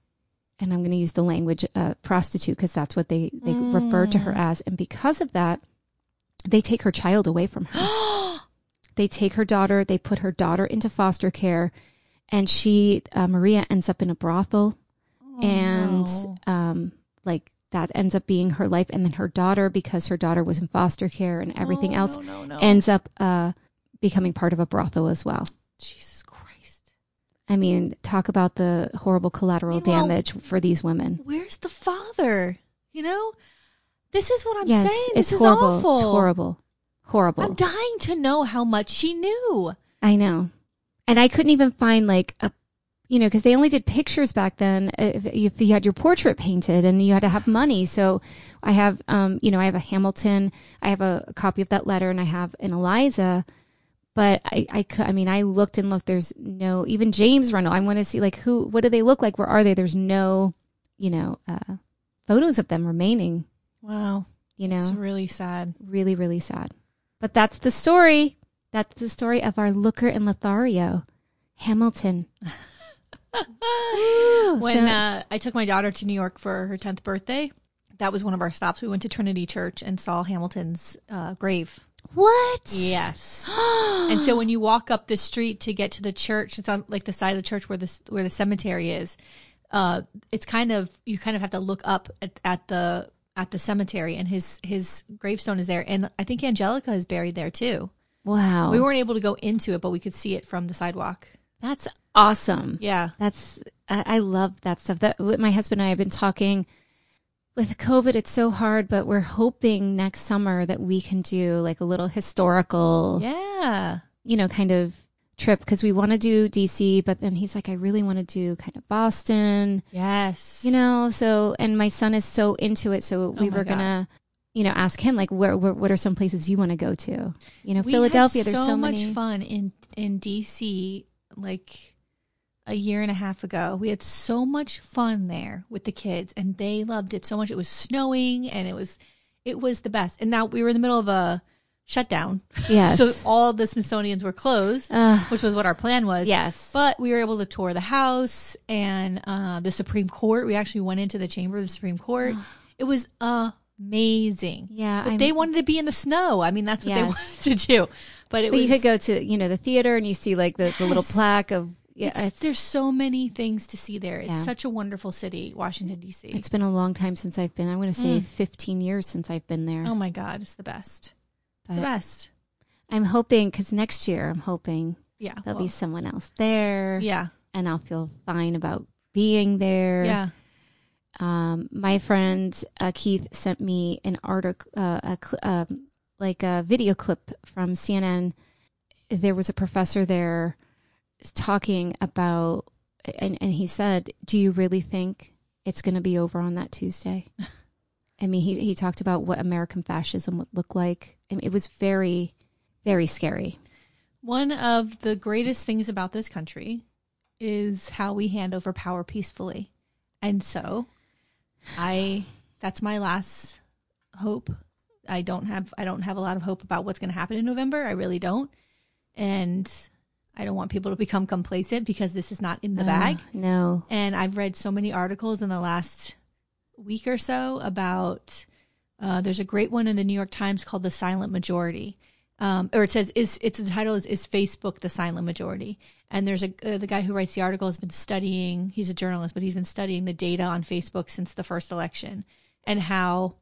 and i'm going to use the language uh, prostitute because that's what they, they refer to her as and because of that they take her child away from her they take her daughter they put her daughter into foster care and she uh, maria ends up in a brothel and no. um like that ends up being her life. And then her daughter, because her daughter was in foster care and everything Oh, else, no, no, no. ends up uh, becoming part of a brothel as well. Jesus Christ. I mean, talk about the horrible collateral damage for these women. Where's the father? You know? This is what I'm yes, saying. it's This is horrible. awful. It's horrible. Horrible. I'm dying to know how much she knew. I know. And I couldn't even find like a, you know, because they only did pictures back then. If, if you had your portrait painted and you had to have money. So I have, um, you know, I have a Hamilton, I have a, copy of that letter and I have an Eliza. But I, I, I mean, I looked and looked. There's no, even James Reynolds. I want to see like who, what do they look like? Where are they? There's no, you know, uh, photos of them remaining, Wow. you know It's really sad. really, really sad. But that's the story. That's the story of our Looker and Lothario, Hamilton. When uh, I took my daughter to New York for her 10th birthday, that was one of our stops. We went to Trinity Church and saw Hamilton's uh, grave. what? Yes. and so when you walk up the street to get to the church, it's on like the side of the church where the where the cemetery is. Uh, it's kind of you kind of have to look up at, at the at the cemetery, and his his gravestone is there, and I think Angelica is buried there too. wow, We weren't able to go into it, but we could see it from the sidewalk. That's awesome. Yeah, That's I, I love that stuff. That my husband and I have been talking. With COVID, it's so hard, but we're hoping next summer that we can do like a little historical, yeah. you know, kind of trip because we want to do DC, but then he's like, I really want to do kind of Boston. Yes. you know so and my son is so into it so oh we Oh were gonna you know ask him like where, where what are some places you want to go to you know We philadelphia had there's so, so much many fun in in DC like a year and a half ago. We had so much fun there with the kids and they loved it so much. It was snowing and it was it was the best. And now we were in the middle of a shutdown. yes So all the Smithsonian's were closed, Ugh. which was what our plan was. yes But we were able to tour the house and uh, the Supreme Court. We actually went into the chamber of the Supreme Court. It was amazing. yeah But I'm, they wanted to be in the snow. I mean, that's what they wanted to do. But it but was. you could go to you know the theater and you see like the, the little plaque of yeah it's- it's, there's so many things to see there. It's Yeah. such a wonderful city, Washington D.C. it's been a long time since i've been i'm going to say 15 years since i've been there oh my God, it's the best. It's the best. i'm hoping because next year i'm hoping Yeah. there'll well, be someone else there yeah. and i'll feel fine about being there Yeah. um, my friend uh, Keith sent me an article, uh, a cl- um, like a video clip from CNN. There was a professor there talking about, and, and he said, "Do you really think it's going to be over on that Tuesday?" I mean, he he talked about what American fascism would look like. I mean, it was very, very scary. One of the greatest things about this country is how we hand over power peacefully. And so I that's my last hope. I don't have I don't have a lot of hope about what's going to happen in November. I really don't. And I don't want people to become complacent because this is not in the bag. Uh, no. And I've read so many articles in the last week or so about. Uh, there's a great one in the New York Times called "The Silent Majority," um, or it says is it's the title is "Is Facebook the Silent Majority?" And there's a uh, the guy who writes the article has been studying. He's a journalist, but he's been studying the data on Facebook since the first election and how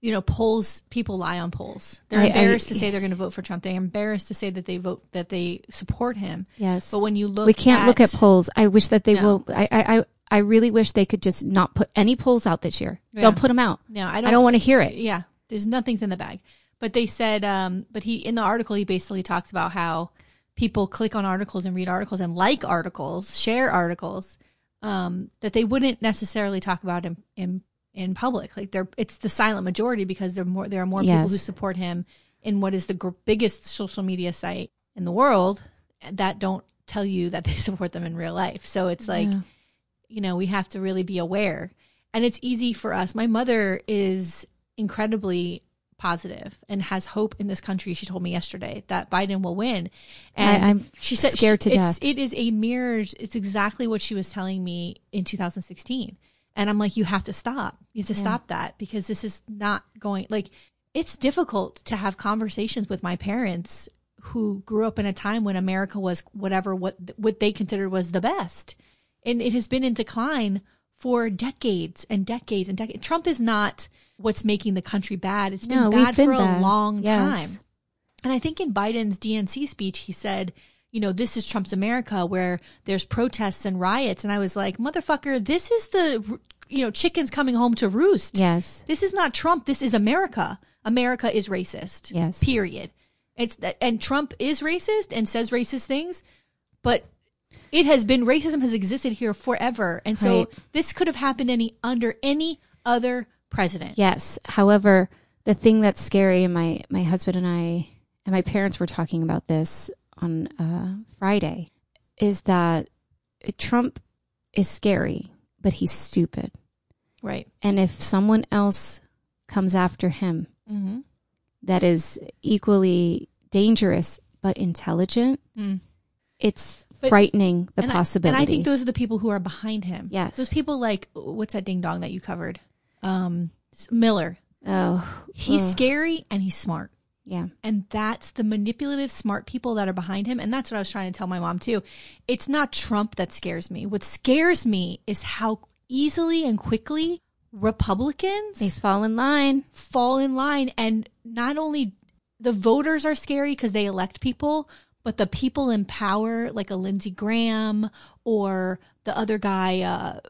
you know polls people lie on polls. They're I- I- embarrassed to say they're going to vote for Trump. They're embarrassed to say that they vote that they support him. Yes. But when you look, we can't look at polls. I wish that they No. will. I, I, I, I really wish they could just not put any polls out this year. Yeah. Don't put them out. No, I I don't. I don't, want to hear it. yeah, there's nothing's in the bag. But they said, um, but he in the article he basically talks about how people click on articles and read articles and like articles, share articles um, that they wouldn't necessarily talk about in in, in public. Like they're it's the silent majority because there are more there are more people who support him in what is the gr- biggest social media site in the world that don't tell you that they support them in real life. So it's like Yeah. you know, we have to really be aware. And it's easy for us. My mother is incredibly positive and has hope in this country. She told me yesterday that Biden will win. And I- I'm she said scared to it's- death. It is a mirror. It's exactly what she was telling me in 2016. And I'm like, you have to stop. You have to stop that because this is not going like it's difficult to have conversations with my parents who grew up in a time when America was whatever what what they considered was the best. And it has been in decline for decades and decades and decades. Trump is not what's making the country bad. It's been No, bad been for bad. a long Yes. time. And I think in Biden's DNC speech, he said, you know, this is Trump's America where there's protests and riots. And I was like, motherfucker, this is the, you know, chickens coming home to roost. Yes. This is not Trump. This is America. America is racist. Yes. Period. It's that, and Trump is racist and says racist things, but it has been racism has existed here forever. And so Right. this could have happened any under any other president. Yes. However, the thing that's scary, and my my husband and I and my parents were talking about this on uh, Friday, is that Trump is scary, but he's stupid. Right. And if someone else comes after him Mm-hmm. that is equally dangerous but intelligent, Mm. it's But- frightening the and possibility. I, and I think those are the people who are behind him. Yes. Those people like what's that ding dong that you covered? Um, Miller. oh, He's ugh, scary and he's smart. Yeah, And that's the manipulative, smart people that are behind him. And that's what I was trying to tell my mom too. It's not Trump that scares me. What scares me is how easily and quickly Republicans they fall in line. fall in line. And not only the voters are scary because they elect people, but the people in power, like a Lindsey Graham or the other guy, uh,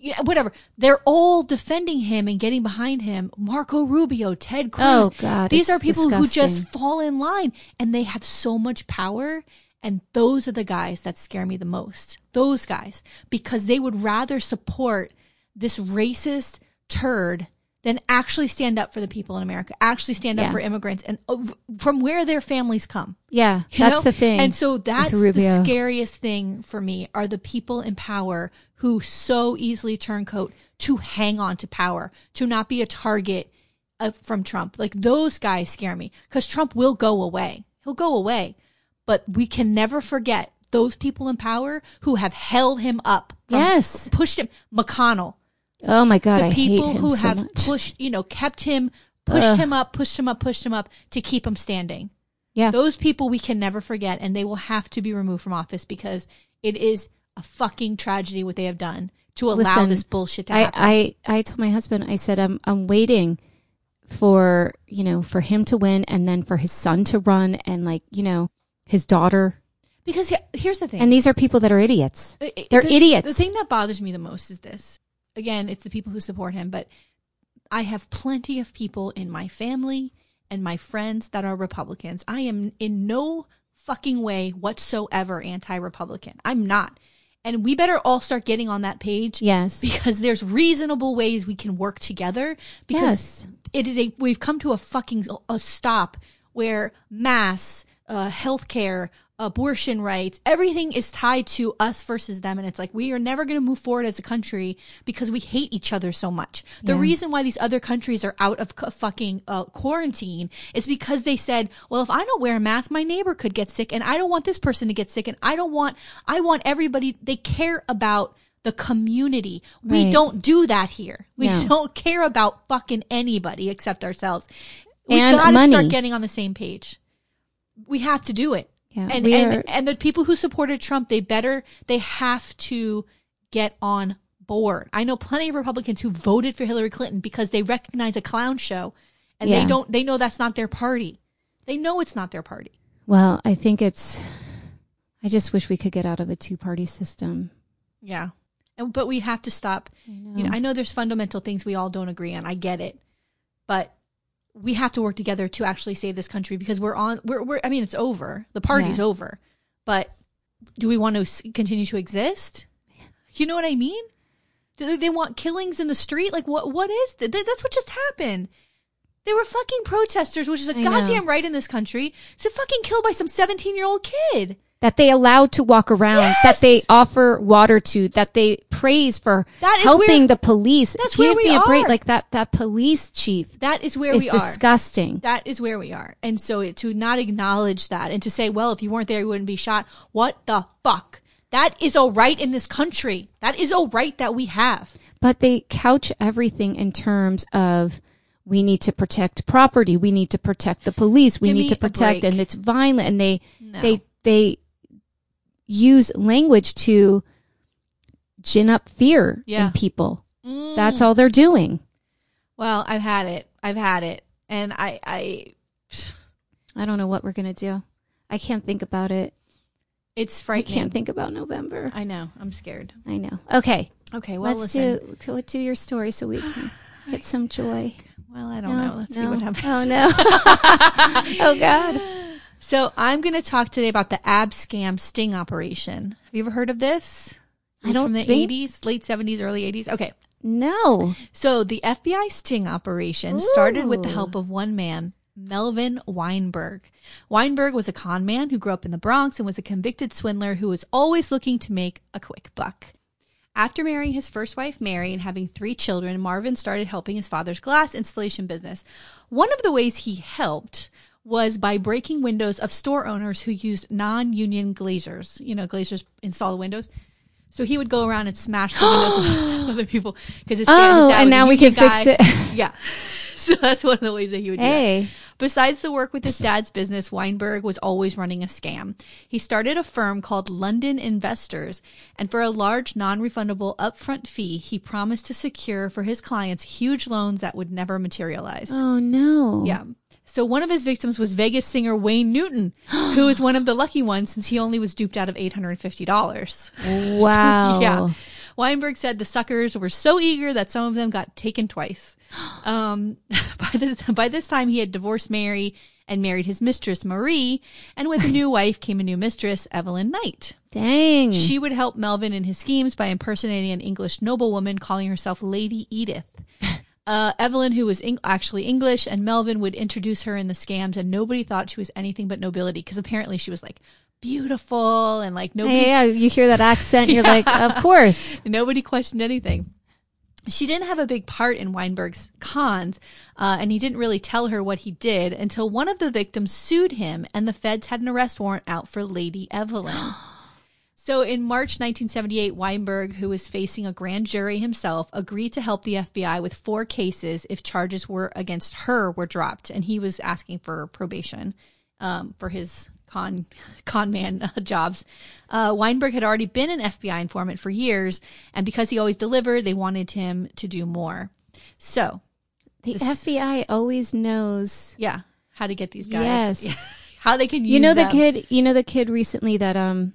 yeah, whatever, they're all defending him and getting behind him. Marco Rubio, Ted oh, Cruz. Oh, God, These are people who just fall in line and they have so much power. And those are the guys that scare me the most. Those guys, because they would rather support this racist turd than actually stand up for the people in America, actually stand up Yeah. for immigrants and uh, from where their families come. Yeah, that's know? the thing. And so that's the scariest thing for me are the people in power who so easily turncoat to hang on to power, to not be a target of, from Trump. Like those guys scare me because Trump will go away. He'll go away. But we can never forget those people in power who have held him up. Yes. Pushed him. McConnell oh my god, the I hate people who so have much. pushed, you know, kept him, pushed him up, pushed him up, pushed him up to keep him standing. yeah, Those people we can never forget, and they will have to be removed from office because it is a fucking tragedy what they have done to allow Listen, this bullshit to I, happen. I I told my husband, I said, I'm I'm waiting for you know for him to win, and then for his son to run, and like you know his daughter. because he- here's the thing. And these are people that are idiots. They're the, idiots. The thing that bothers me the most is this. Again, it's the people who support him, but I have plenty of people in my family and my friends that are Republicans. I am in no fucking way whatsoever anti-Republican. I'm not. And we better all start getting on that page Yes. because there's reasonable ways we can work together because Yes. it is a we've come to a fucking a stop where mass uh, healthcare abortion rights everything is tied to us versus them. And it's like we are never going to move forward as a country because we hate each other so much. The Yeah. reason why these other countries are out of c- fucking uh, quarantine is because they said well if i don't wear a mask my neighbor could get sick and i don't want this person to get sick and i don't want i want everybody they care about the community. We don't do that here. We No. don't care about fucking anybody except ourselves. We And gotta money. start getting on the same page. We have to do it Yeah, and and, are- and the people who supported Trump, they better they have to get on board. I know plenty of Republicans who voted for Hillary Clinton because they recognize a clown show, and Yeah. they don't. They know that's not their party. They know it's not their party. Well, I think it's. I just wish we could get out of a two party system. Yeah, and but we have to stop. You know, I know there's fundamental things we all don't agree on. I get it, but we have to work together to actually save this country because we're on. We're. we're I mean, it's over. The party's Yeah. over, but do we want to continue to exist? You know what I mean? Do they- want killings in the street? Like what? What is that? That's what just happened. They were fucking protesters, which is a I know. goddamn right in this country. To fucking killed by some seventeen year old kid. That they allow to walk around, Yes! that they offer water to, that they praise for That is helping where- the police. That's Give where we me a break. are. Like that, that police chief That is where is we are. It's disgusting. That is where we are. And so it, to not acknowledge that and to say, well, if you weren't there, you wouldn't be shot. What the fuck? That is a right in this country. That is a right that we have. but they couch everything in terms of we need to protect property, we need to protect the police, we Give need to protect, and it's violent, and they No. they they use language to gin up fear Yeah. in people. Mm. That's all they're doing. Well, I've had it. I've had it. And I, I, I don't know what we're gonna do. I can't think about it. it's I frightening. can't think about November. I know. I'm scared. I know. Okay, Okay. Well, let's listen. do to, do your story so we can get some joy. well, I don't know. Let's see what happens. Oh no! oh God! So I'm going to talk today about the Abscam sting operation. Have you ever heard of this? I don't from the think- 80s, late 70s, early 80s. Okay. No. So the FBI sting operation started with the help of one man, Melvin Weinberg. Weinberg was a con man who grew up in the Bronx and was a convicted swindler who was always looking to make a quick buck. After marrying his first wife, Mary, and having three children, Marvin started helping his father's glass installation business. One of the ways he helped was by breaking windows of store owners who used non union glazers. You know, glazers install the windows. So he would go around and smash the windows of other people because his, dad- his Oh, dad and now we can fix it. Yeah. So that's one of the ways that he would do that. Hey. Besides the work with his dad's business, Weinberg was always running a scam. He started a firm called London Investors, and for a large non-refundable upfront fee, he promised to secure for his clients huge loans that would never materialize. Oh no! Yeah. So one of his victims was Vegas singer Wayne Newton, who was one of the lucky ones since he only was duped out of $850. Wow. Yeah. Weinberg said the suckers were so eager that some of them got taken twice. Um, by, this, by this time, he had divorced Mary and married his mistress, Marie, and with a new wife came a new mistress, Evelyn Knight. Dang. She would help Melvin in his schemes by impersonating an English noblewoman calling herself Lady Edith. Uh, Evelyn, who was Eng- actually English, and Melvin would introduce her in the scams, and nobody thought she was anything but nobility because apparently she was like beautiful and like nobody Hey, yeah, you hear that accent, you're like, of course. Nobody questioned anything. She didn't have a big part in Weinberg's cons, uh, and he didn't really tell her what he did until one of the victims sued him, and the feds had an arrest warrant out for Lady Evelyn. so in March 1978, Weinberg, who was facing a grand jury himself, agreed to help the FBI with four cases if charges were against her were dropped, and he was asking for probation um, for his con con man uh, jobs. Uh, Weinberg had already been an FBI informant for years, and because he always delivered, they wanted him to do more. So, The This- FBI always knows. yeah, how to get these guys? Yes. Yeah. how they can use You know the them. kid. You know the kid recently that um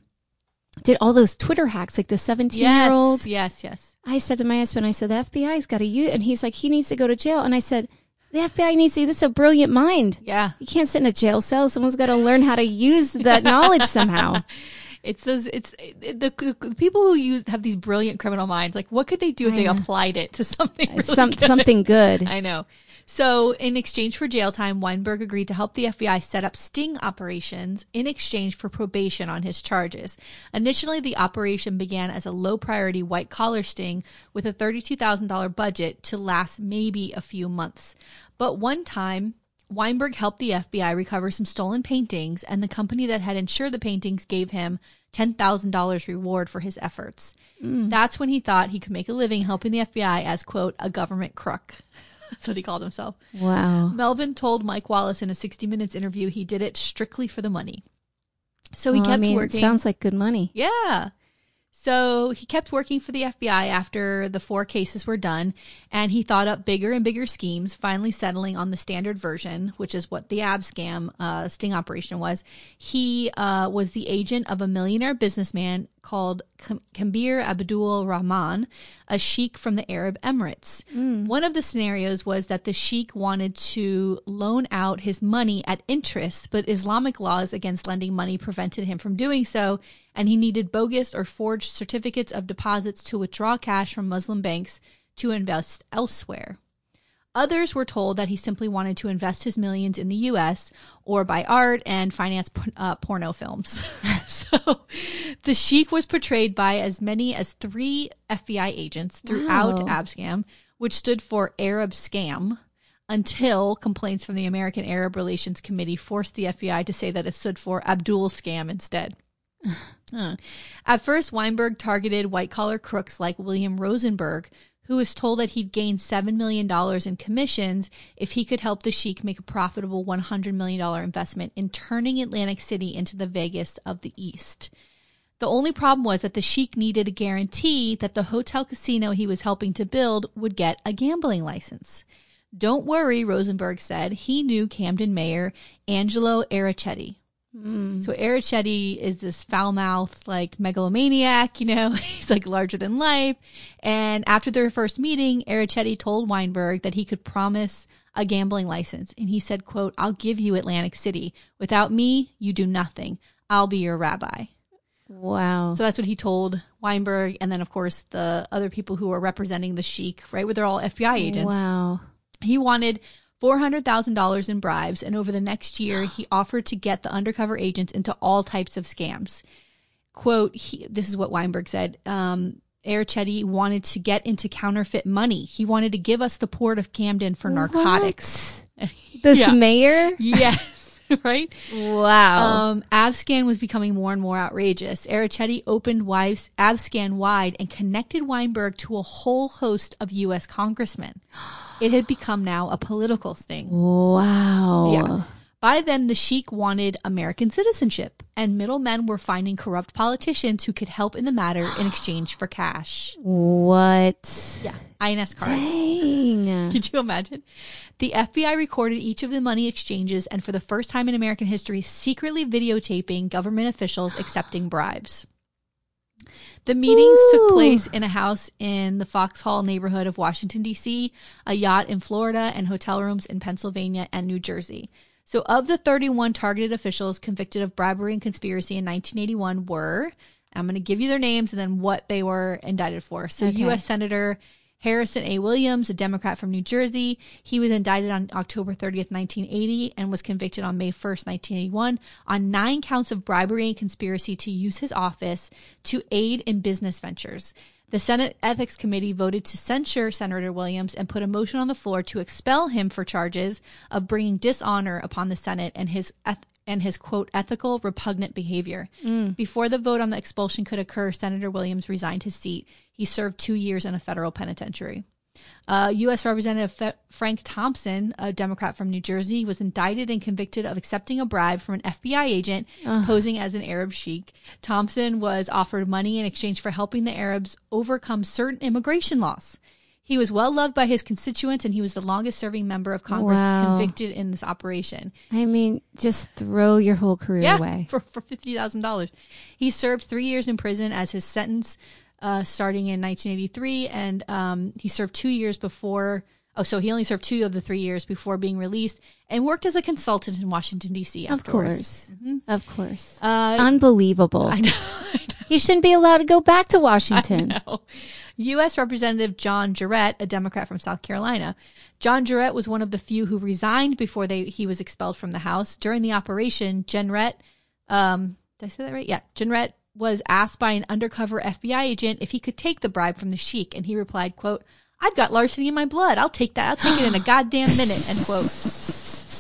did all those Twitter hacks, like the 17 year Yes, old. yes, yes. I said to my husband, I said the FBI's got to use, and he's like, he needs to go to jail, and I said. The FBI needs to. This is a brilliant mind. Yeah, You can't sit in a jail cell. Someone's got to learn how to use that knowledge somehow. it's those. It's the, the people who use have these brilliant criminal minds. Like, what could they do if I they know. applied it to something? Uh, really Some good? something good. I know. So, in exchange for jail time, Weinberg agreed to help the FBI set up sting operations in exchange for probation on his charges. Initially, the operation began as a low priority white collar sting with a $32,000 budget to last maybe a few months. But one time, Weinberg helped the FBI recover some stolen paintings, and the company that had insured the paintings gave him $10,000 reward for his efforts. Mm. That's when he thought he could make a living helping the FBI as, quote, a government crook. That's what he called himself. Wow. Melvin told Mike Wallace in a 60 Minutes interview he did it strictly for the money. So he Well, kept I mean, working. It sounds like good money. Yeah. So he kept working for the FBI after the four cases were done, and he thought up bigger and bigger schemes, finally settling on the standard version, which is what the Abscam uh, sting operation was. He uh, was the agent of a millionaire businessman called Kam- Kambir Abdul Rahman, a sheik from the Arab Emirates. One of the scenarios was that the sheik wanted to loan out his money at interest, but Islamic laws against lending money prevented him from doing so, and he needed bogus or forged certificates of deposits to withdraw cash from Muslim banks to invest elsewhere. Others were told that he simply wanted to invest his millions in the U.S. or buy art and finance uh, porno films. so the sheik was portrayed by as many as three FBI agents throughout Wow. Abscam, which stood for Arab Scam, until complaints from the American Arab Relations Committee forced the FBI to say that it stood for Abdul Scam instead. At first, Weinberg targeted white collar crooks like William Rosenberg, who was told that he'd gain $7 million in commissions if he could help the Sheik make a profitable $100 million investment in turning Atlantic City into the Vegas of the East. The only problem was that the sheik needed a guarantee that the hotel casino he was helping to build would get a gambling license. Don't worry, Rosenberg said. He knew Camden mayor Angelo Errichetti. So Errichetti is this foul-mouthed, like megalomaniac. You know, he's like larger than life. And after their first meeting, Ericetti told Weinberg that he could promise a gambling license, and he said, "quote I'll give you Atlantic City. Without me, you do nothing. I'll be your rabbi." Wow. So that's what he told Weinberg, and then of course the other people who were representing the sheik, right? Where they're all FBI agents. Wow. He wanted $400,000 in bribes, and over the next year, he offered to get the undercover agents into all types of scams. Quote, he, this is what Weinberg said. Um, Errichetti wanted to get into counterfeit money. He wanted to give us the port of Camden for narcotics. This Yeah. mayor? yes, right? Wow. Um, Abscam was becoming more and more outrageous. Errichetti opened Wives, Abscam wide and connected Weinberg to a whole host of U.S. congressmen. It had become now a political sting. wow. Yeah. By then, the sheik wanted American citizenship, and middlemen were finding corrupt politicians who could help in the matter in exchange for cash. What? Yeah, INS cards. Dang. Could you imagine? The FBI recorded each of the money exchanges and for the first time in American history, secretly videotaping government officials accepting bribes. The meetings took place in a house in the Foxhall neighborhood of Washington, D.C., a yacht in Florida, and hotel rooms in Pennsylvania and New Jersey. So, of the 31 targeted officials convicted of bribery and conspiracy in 1981 were, I'm going to give you their names and then what they were indicted for. So, Okay. U.S. Senator Harrison A. Williams, a Democrat from New Jersey, he was indicted on October 30th, 1980, and was convicted on May 1st, 1981, on nine counts of bribery and conspiracy to use his office to aid in business ventures. The Senate Ethics Committee voted to censure Senator Williams and put a motion on the floor to expel him for charges of bringing dishonor upon the Senate and his eth- and his quote ethical repugnant behavior. Mm. Before the vote on the expulsion could occur, Senator Williams resigned his seat. He served two years in a federal penitentiary. Uh, U.S. Representative Fe- Frank Thompson, a Democrat from New Jersey, was indicted and convicted of accepting a bribe from an FBI agent posing as an Arab sheik. Thompson was offered money in exchange for helping the Arabs overcome certain immigration laws. He was well loved by his constituents, and he was the longest serving member of Congress Wow. convicted in this operation. I mean, just throw your whole career Yeah, away. for for fifty thousand dollars. He served three years in prison as his sentence, uh, starting in 1983, and um, he served two years before. Oh, so he only served two of the three years before being released, and worked as a consultant in Washington D.C. Of course. Of course. Uh, Unbelievable. I know. He shouldn't be allowed to go back to Washington. U.S. Representative John Jenrette, a Democrat from South Carolina. John Jenrette was one of the few who resigned before they, he was expelled from the House. During the operation, Jenrette, um, did I say that right? Yeah. Jenrette was asked by an undercover FBI agent if he could take the bribe from the sheik, and he replied, quote, I've got larceny in my blood. I'll take that. I'll take it in a goddamn minute, end quote.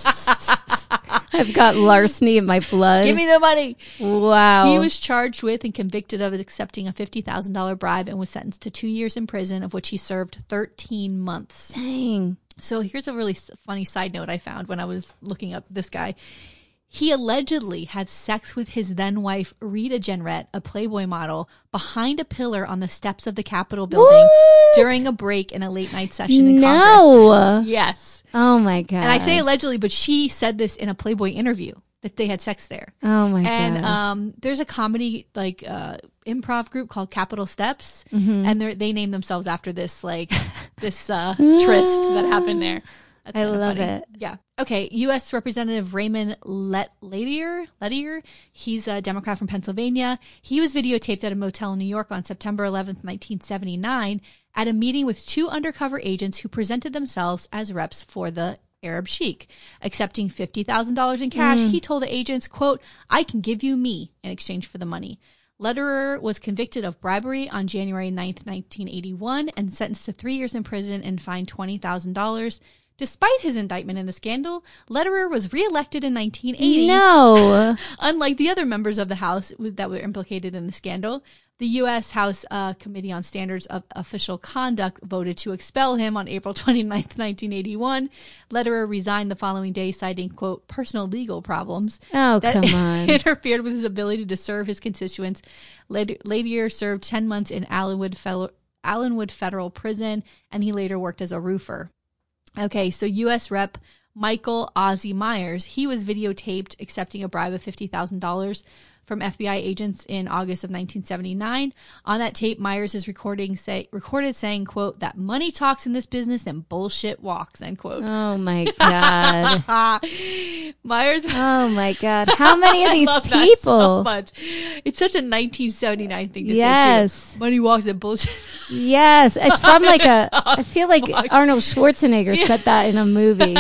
I've got larceny in my blood. Give me the money. wow. He was charged with and convicted of accepting a $50,000 bribe and was sentenced to two years in prison, of which he served 13 months. Dang. So here's a really funny side note I found when I was looking up this guy. He allegedly had sex with his then wife, Rita Jenrette, a Playboy model, behind a pillar on the steps of the Capitol building What? during a break in a late night session in Congress. No. Yes. Oh my god. And I say allegedly, but she said this in a Playboy interview that they had sex there. Oh my And god. um, there's a comedy like uh, improv group called Capitol Steps, Mm-hmm. and they they named themselves after this like this uh, tryst that happened there. That's I love funny. it. Yeah. Okay. U.S. Representative Raymond Let Letier, Letier, he's a Democrat from Pennsylvania. He was videotaped at a motel in New York on September 11th, 1979, at a meeting with two undercover agents who presented themselves as reps for the Arab Sheik. Accepting $50,000 in cash, hmm. he told the agents, quote, I can give you me in exchange for the money. Lederer was convicted of bribery on January 9th, 1981, and sentenced to three years in prison and fined $20,000. Despite his indictment in the scandal, Lederer was reelected in 1980. no. Unlike the other members of the House that were implicated in the scandal, The U.S. House uh, Committee on Standards of Official Conduct voted to expel him on April 29, 1981. Lederer resigned the following day, citing, quote, personal legal problems Oh, that come on. interfered with his ability to serve his constituents. Led- Ladier served 10 months in Allenwood, Fel- Allenwood Federal Prison, and he later worked as a roofer. Okay, so U.S. Rep. Michael Ozzie Myers, he was videotaped accepting a bribe of $50,000 from FBI agents in August of 1979. On that tape, Myers is recording say, recorded saying, quote, that money talks in this business and bullshit walks, end quote. Oh my god. Myers Oh my god. How many of these so people? much. It's such a 1979 thing to say Yes. too. Money walks and bullshit. Yes, it's from like a. I feel like. Arnold Schwarzenegger said that in a movie.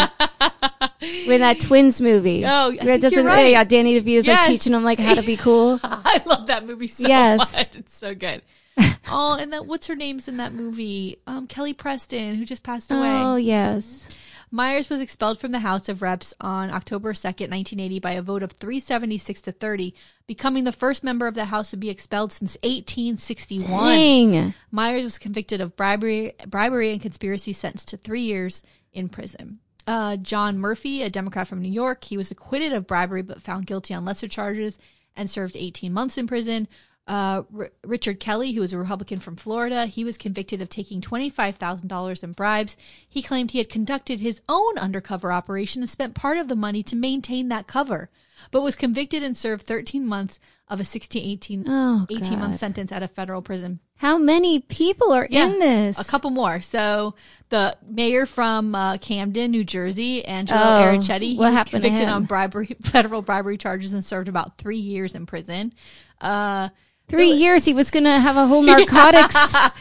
In that twins movie. Oh, I Where it think doesn't you're right. yeah, Danny DeVito's Yes. like teaching him like how to be cool. I love that movie so Yes. much. It's so good. oh, and that what's her name's in that movie? Um, Kelly Preston, who just passed away. Oh yes. Myers was expelled from the House of Reps on October 2nd, 1980 by a vote of 376 to 30, becoming the first member of the House to be expelled since 1861. Dang. Myers was convicted of bribery, bribery and conspiracy, sentenced to three years in prison. Uh, John Murphy, a Democrat from New York, he was acquitted of bribery but found guilty on lesser charges and served 18 months in prison. Uh, R- Richard Kelly, who was a Republican from Florida, he was convicted of taking $25,000 in bribes. He claimed he had conducted his own undercover operation and spent part of the money to maintain that cover, but was convicted and served 13 months of a 16, 18, Oh, 18 month sentence at a federal prison. How many people are in this? A couple more. So the mayor from uh, Camden, New Jersey, Angelo Oh, he was convicted on bribery, federal bribery charges and served about three years in prison. Uh, Three years he was gonna have a whole narcotics. I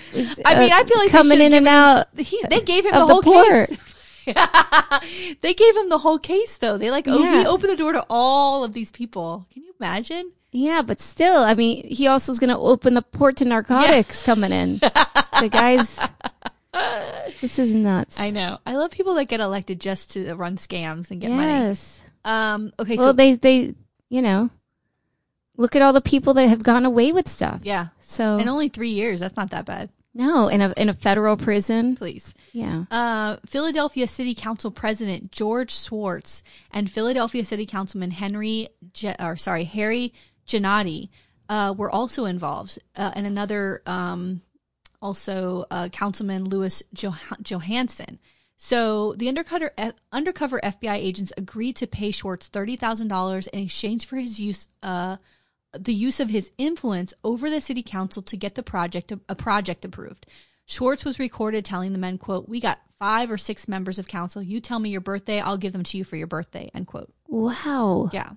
mean, I feel like coming in and out. he, they gave him the the whole port. case. they gave him the whole case, though. They like oh, he opened the door to all of these people. Can you imagine? Yeah, but still, I mean, he also is going to open the port to narcotics coming in. the guys, this is nuts. I know. I love people that get elected just to run scams and get money. yes. Um. Okay. Well, so they, they, you know, look at all the people that have gone away with stuff. yeah, So and only three years. That's not that bad. no, in a in a federal prison. Please. Yeah. Uh, Philadelphia City Council President George Schwartz and Philadelphia City Councilman Henry, Je- or sorry, Harry Gennady, uh, were also involved, uh, and another um, also uh, Councilman Louis jo- Johanson. So the undercover F- undercover FBI agents agreed to pay Schwartz thirty thousand dollars in exchange for his use uh, the use of his influence over the city council to get the project a project approved. Schwartz was recorded telling the men, "quote We got five or six members of council. You tell me your birthday, I'll give them to you for your birthday." End quote. Wow. Yeah.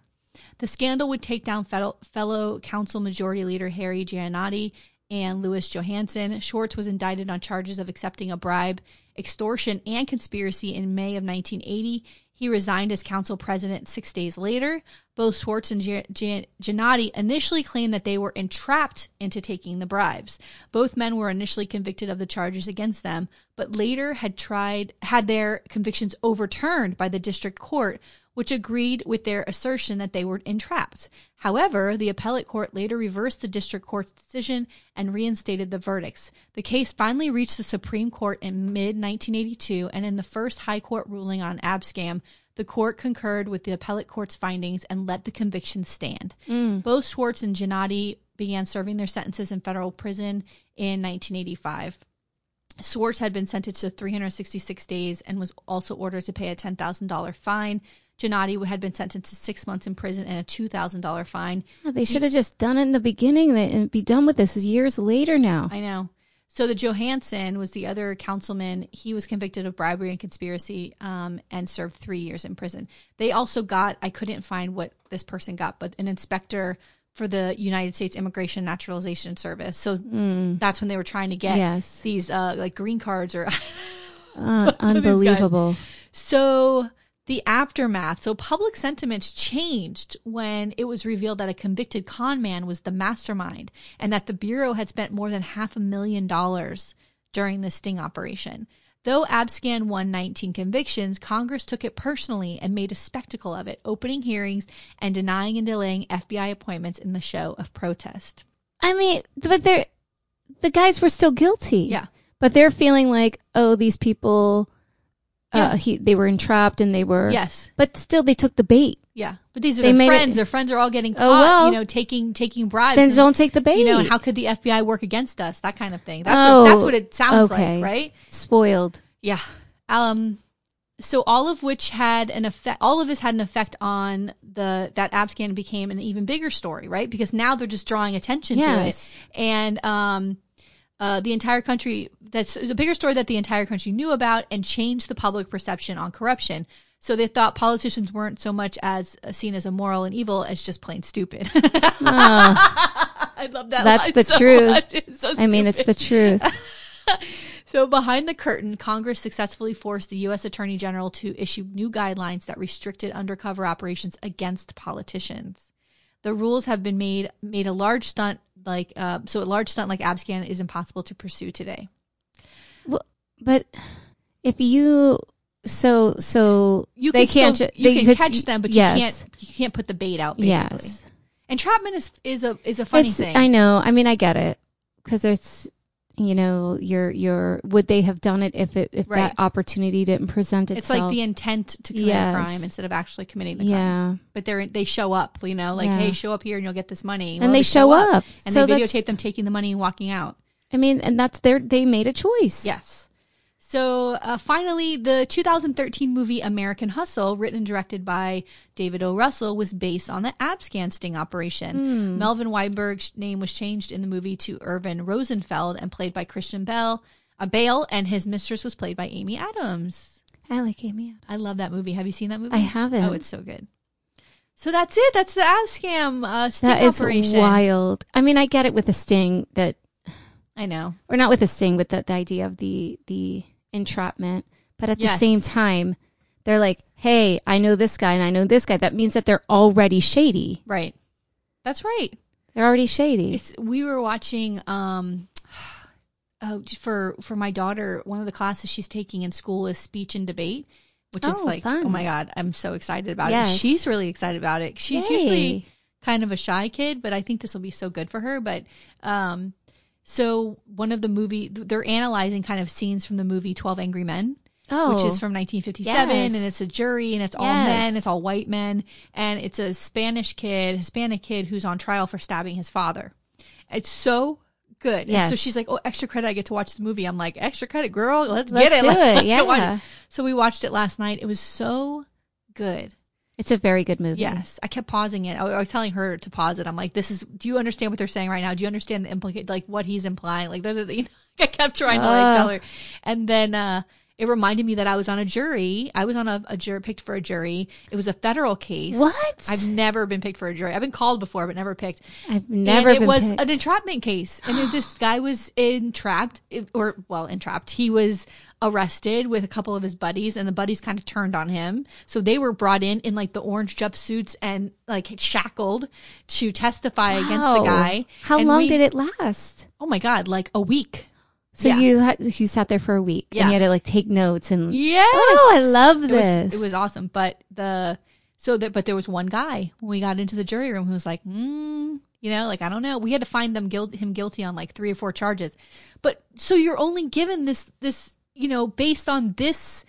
The scandal would take down fellow, council majority leader Harry Jannotti and Louis Johanson. Schwartz was indicted on charges of accepting a bribe, extortion, and conspiracy in May of 1980. He resigned as council president six days later. Both Schwartz and Gi- Gi- Jannotti initially claimed that they were entrapped into taking the bribes. Both men were initially convicted of the charges against them, but later had tried had their convictions overturned by the district court, which agreed with their assertion that they were entrapped. However, the appellate court later reversed the district court's decision and reinstated the verdicts. The case finally reached the Supreme Court in mid 1982, and in the first high court ruling on Abscam, the court concurred with the appellate court's findings and let the convictions stand. Mm. Both Schwartz and Gennady began serving their sentences in federal prison in 1985. Schwartz had been sentenced to 366 days and was also ordered to pay a $10,000 fine. Gennady had been sentenced to six months in prison and a $2,000 fine. They should have just done it in the beginning and be done with this years later now. I know. So the Johanson was the other councilman. He was convicted of bribery and conspiracy um, and served three years in prison. They also got, I couldn't find what this person got, but an inspector for the United States Immigration and Naturalization Service. So that's when they were trying to get Yes. these uh, like green cards or Uh, unbelievable. So the aftermath. So public sentiments changed when it was revealed that a convicted con man was the mastermind and that the Bureau had spent more than half a million dollars during the sting operation. Though Abscam won 19 convictions, Congress took it personally and made a spectacle of it, opening hearings and denying and delaying FBI appointments in the show of protest. I mean, but they're the guys were still guilty. Yeah. but they're feeling like, oh, these people, Yeah. uh, he they were entrapped and they were. Yes. but still they took the bait. Yeah. But these are They their made it- friends. Their friends are all getting caught, Oh, well. you know, taking taking bribes. Then and, don't take the bait. you know, how could the FBI work against us? That kind of thing. That's Oh, what that's what it sounds okay. like, right? spoiled. Yeah. Um so all of which had an effect all of this had an effect on the that Abscam became an even bigger story, right? Because now they're just drawing attention Yes. to it. And um uh, the entire country that's a bigger story that the entire country knew about and changed the public perception on corruption. So they thought politicians weren't so much as uh, seen as immoral and evil as just plain stupid. I love that. That's line the so truth. so I mean, it's the truth. So, behind the curtain, Congress successfully forced the U.S. Attorney General to issue new guidelines that restricted undercover operations against politicians. The rules have been made made a large stunt like uh, so a large stunt like Abscam is impossible to pursue today. Well, But if you so so You they can ju- you they can could- catch them, but yes. you can't you can't put the bait out. Basically, Yes, entrapment is is a is a funny It's- thing. I know. I mean, I get it because there's you know you're you're would they have done it if it if Right. that opportunity didn't present itself? it's like the intent to commit Yes. a crime instead of actually committing the crime. yeah. But they're they show up, you know, like Yeah. hey, show up here and you'll get this money. And they show up. and So they videotape them taking the money and walking out. I mean, and that's their they made a choice. Yes. So uh, finally, the 2013 movie American Hustle, written and directed by David O. Russell, was based on the Abscam sting operation. Melvin Weinberg's name was changed in the movie to Irvin Rosenfeld and played by Christian Bell, uh, Bale, and his mistress was played by Amy Adams. I like Amy. Adams. I love that movie. Have you seen that movie? I haven't. Oh, it's so good. So that's it. That's the Abscam uh, sting That is operation. wild. I mean, I get it with the sting that, I know. or not with the sting, but the, the idea of the the entrapment. But at the same time, they're like, "Hey, I know this guy and I know this guy." That means that they're already shady. Right. That's right. They're already shady. It's we were watching um oh for for my daughter one of the classes she's taking in school is speech and debate which is Oh, like fun. oh my god I'm so excited about Yes. it. She's really excited about it. She's Yay. usually kind of a shy kid, but I think this will be so good for her, but um so one of the movie they're analyzing kind of scenes from the movie 12 Angry Men oh, which is oh. from 1957 Yes. and it's a jury and it's all Yes. men it's all white men and it's a spanish kid hispanic kid who's on trial for stabbing his father. It's so good. And so she's like oh extra credit i get to watch the movie. I'm like extra credit girl let's, Let's get it do it, Let's yeah. so we watched it last night. It was so good It's a very good movie. Yes, I kept pausing it. I I was telling her to pause it. I'm like, "This is. Do you understand what they're saying right now? Do you understand the implicate, like what he's implying? Like, you know, I kept trying to like tell her, and then uh, it reminded me that I was on a jury. I was on a, a jury, picked for a jury. It was a federal case. What? I've never been picked for a jury. I've been called before, but never picked. I've never and it was picked. an entrapment case, and if this guy was entrapped, or well, entrapped. He was arrested with a couple of his buddies, and the buddies kind of turned on him. So they were brought in in like the orange jumpsuits and like shackled to testify against the guy. How And long we- did it last? Oh my god, like a week. So Yeah. you had you sat there for a week Yeah. and you had to like take notes and Yes. Oh, I love It was, this. it was awesome. But the so that but there was one guy when we got into the jury room who was like, mm, you know, like I don't know. We had to find them guilt him guilty on like three or four charges. But so you're only given this this you know based on this.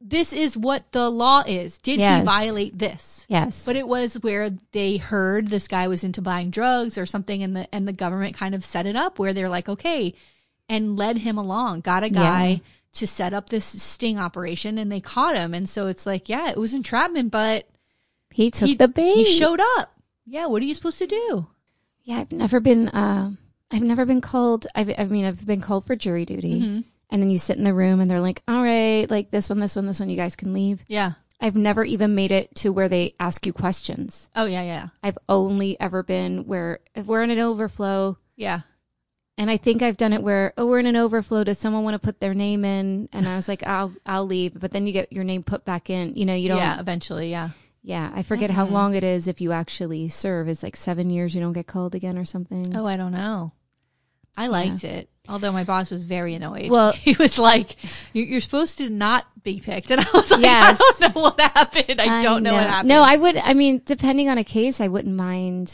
This is what the law is. Did he violate this? yes. But it was where they heard this guy was into buying drugs or something, and the and the government kind of set it up where they're like, okay, and led him along, got a guy Yeah. to set up this sting operation, and they caught him. And so it's like, yeah, it was entrapment, but he took he, the bait. He showed up. Yeah, what are you supposed to do? Yeah, I've never been. Uh, I've never been called. I've, I mean, I've been called for jury duty, Mm-hmm. And then you sit in the room, and they're like, "All right, like this one, this one, this one. You guys can leave." Yeah. I've never even made it to where they ask you questions. Oh yeah, yeah, I've only ever been where if we're in an overflow, yeah. and I think I've done it where oh we're in an overflow. Does someone want to put their name in? And I was like, I'll I'll leave, but then you get your name put back in. You know, you don't. Yeah, eventually, yeah. Yeah, I forget how mm-hmm. long it is if you actually serve. It's like seven years. You don't get called again or something. Oh, I don't know. I liked it, although my boss was very annoyed. Well- he was like, "You- "You're supposed to not be picked," and I was like, Yes. "I don't know what happened. I, don't know. what happened." No, I would. I mean, depending on a case, I wouldn't mind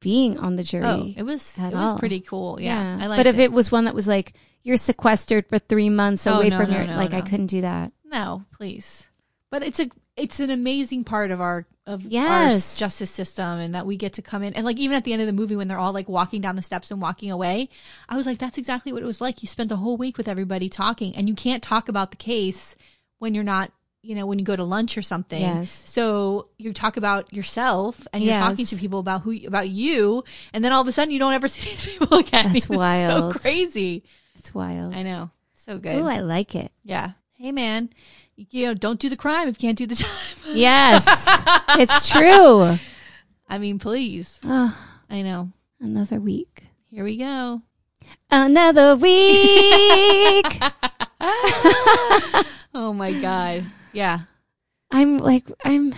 being on the jury. Oh, it was it was pretty cool. Yeah, I liked it. but if it. it was one that was like you're sequestered for three months Oh, away no, from no, your no, like, I couldn't do that. No, please. But it's a it's an amazing part of our of Yes. our justice system and that we get to come in and like even at the end of the movie when they're all like walking down the steps and walking away, I was like that's exactly what it was like. You spent the whole week with everybody talking and you can't talk about the case when you're not you know, when you go to lunch or something. Yes. So you talk about yourself and you're Yes. talking to people about who about you and then all of a sudden you don't ever see these people again. That's wild. So crazy. It's wild. I know. So good. Oh, I like it. Yeah. Hey, man. You know, don't do the crime if you can't do the time. Yes, it's true. I mean, please. Oh, I know. another week. Here we go. Another week. Oh my god. Yeah, I'm like I'm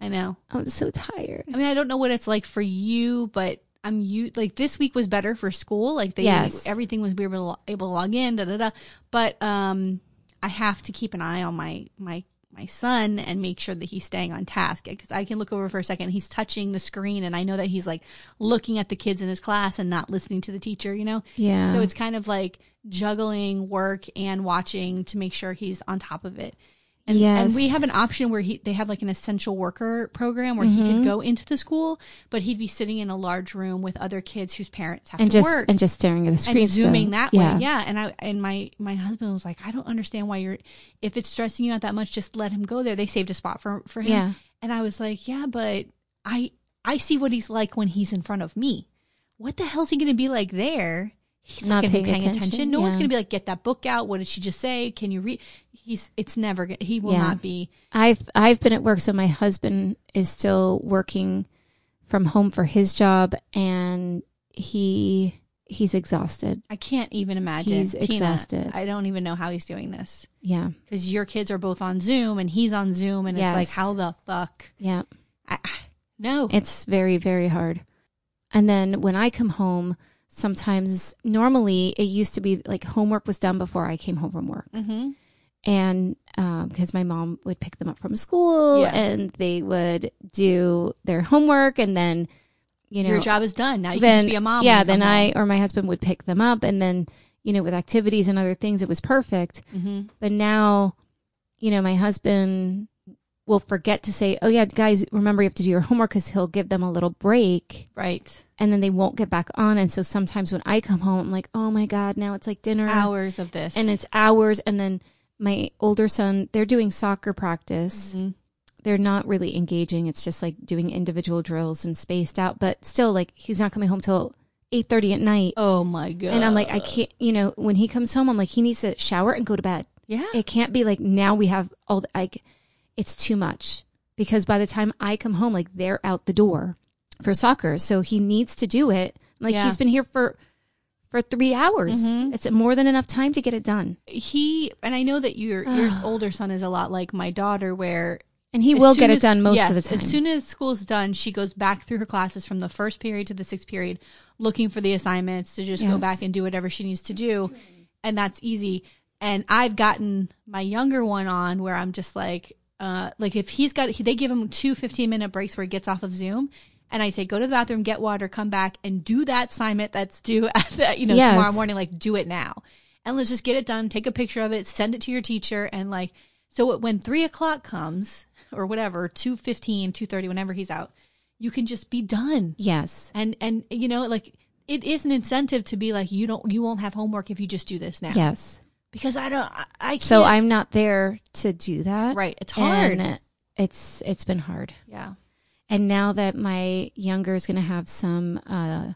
I know. I'm so tired. I mean, I don't know what it's like for you, but I'm you like this week was better for school. Like they Yes. everything was we were able to- able to log in, da da da. But um, I have to keep an eye on my my my son and make sure that he's staying on task because I can look over for a second. He's touching the screen, and I know that he's like looking at the kids in his class and not listening to the teacher. You know, Yeah. So it's kind of like juggling work and watching to make sure he's on top of it. And, Yes. and we have an option where he they have like an essential worker program where he Mm-hmm. could go into the school, but he'd be sitting in a large room with other kids whose parents have and to just work and just staring at the screen, and zooming still. that yeah. way. Yeah. And I and my my husband was like, I don't understand why you're if it's stressing you out that much, just let him go there. They saved a spot for for him. Yeah. And I was like, Yeah, but I I see what he's like when he's in front of me. What the hell's he gonna be like there? He's Not not, paying paying attention. attention, No one's gonna be like, get that book out. What did she just say? Can you read? He's it's never he will Yeah. not be I've I've been at work, so my husband is still working from home for his job, and he he's exhausted. I can't even imagine. He's Tina, exhausted. I don't even know how he's doing this. Yeah, Because your kids are both on Zoom and he's on Zoom and Yes. it's like, how the fuck? yeah. I- no. It's very very hard. And then when I come home, sometimes normally it used to be like homework was done before I came home from work. mm-hmm. and because my mom would pick them up from school Yeah. and they would do their homework and then you know Your job is done. Now you then can just be a mom. yeah then i or my husband would pick them up and then you know with activities and other things it was perfect. Mhm. but now you know my husband will forget to say oh yeah guys remember you have to do your homework because he'll give them a little break Right. And then they won't get back on. And so sometimes when i come home i'm like oh my god now it's like dinner. Hours of this. and it's hours. And then my older son they're doing soccer practice. Mhm. they're not really engaging. It's just like doing individual drills and spaced out. But still like he's not coming home till 8.30 at night. Oh my God. and i'm like i can't you know when he comes home i'm like he needs to shower and go to bed. Yeah. it can't be like now we have all the, like it's too much. Because by the time i come home like they're out the door for soccer so he needs to do it like Yeah. he's been here for for three hours Mhm. it's more than enough time to get it done he, and I know that your, your older son is a lot like my daughter where And he will get it done most yes, of the time. As soon as school's done, she goes back through her classes from the first period to the sixth period, looking for the assignments to just go back and do whatever she needs to do. And that's easy. And I've gotten my younger one on where I'm just like, uh, like if he's got, they give him two 15 minute breaks where he gets off of Zoom. And I say, go to the bathroom, get water, come back and do that assignment that's due at the, you know, Yes. tomorrow morning. Like do it now. And let's just get it done. Take a picture of it, send it to your teacher. And like, so when three o'clock comes or whatever, 2.15, 2.30, whenever he's out, you can just be done. yes. And, and, you know, like it is an incentive to be like, you don't, you won't have homework if you just do this now. Yes. Because I don't, I, I can't. So I'm not there to do that. right. It's hard. And it's it's been hard. yeah. And now that my younger is going to have some, uh,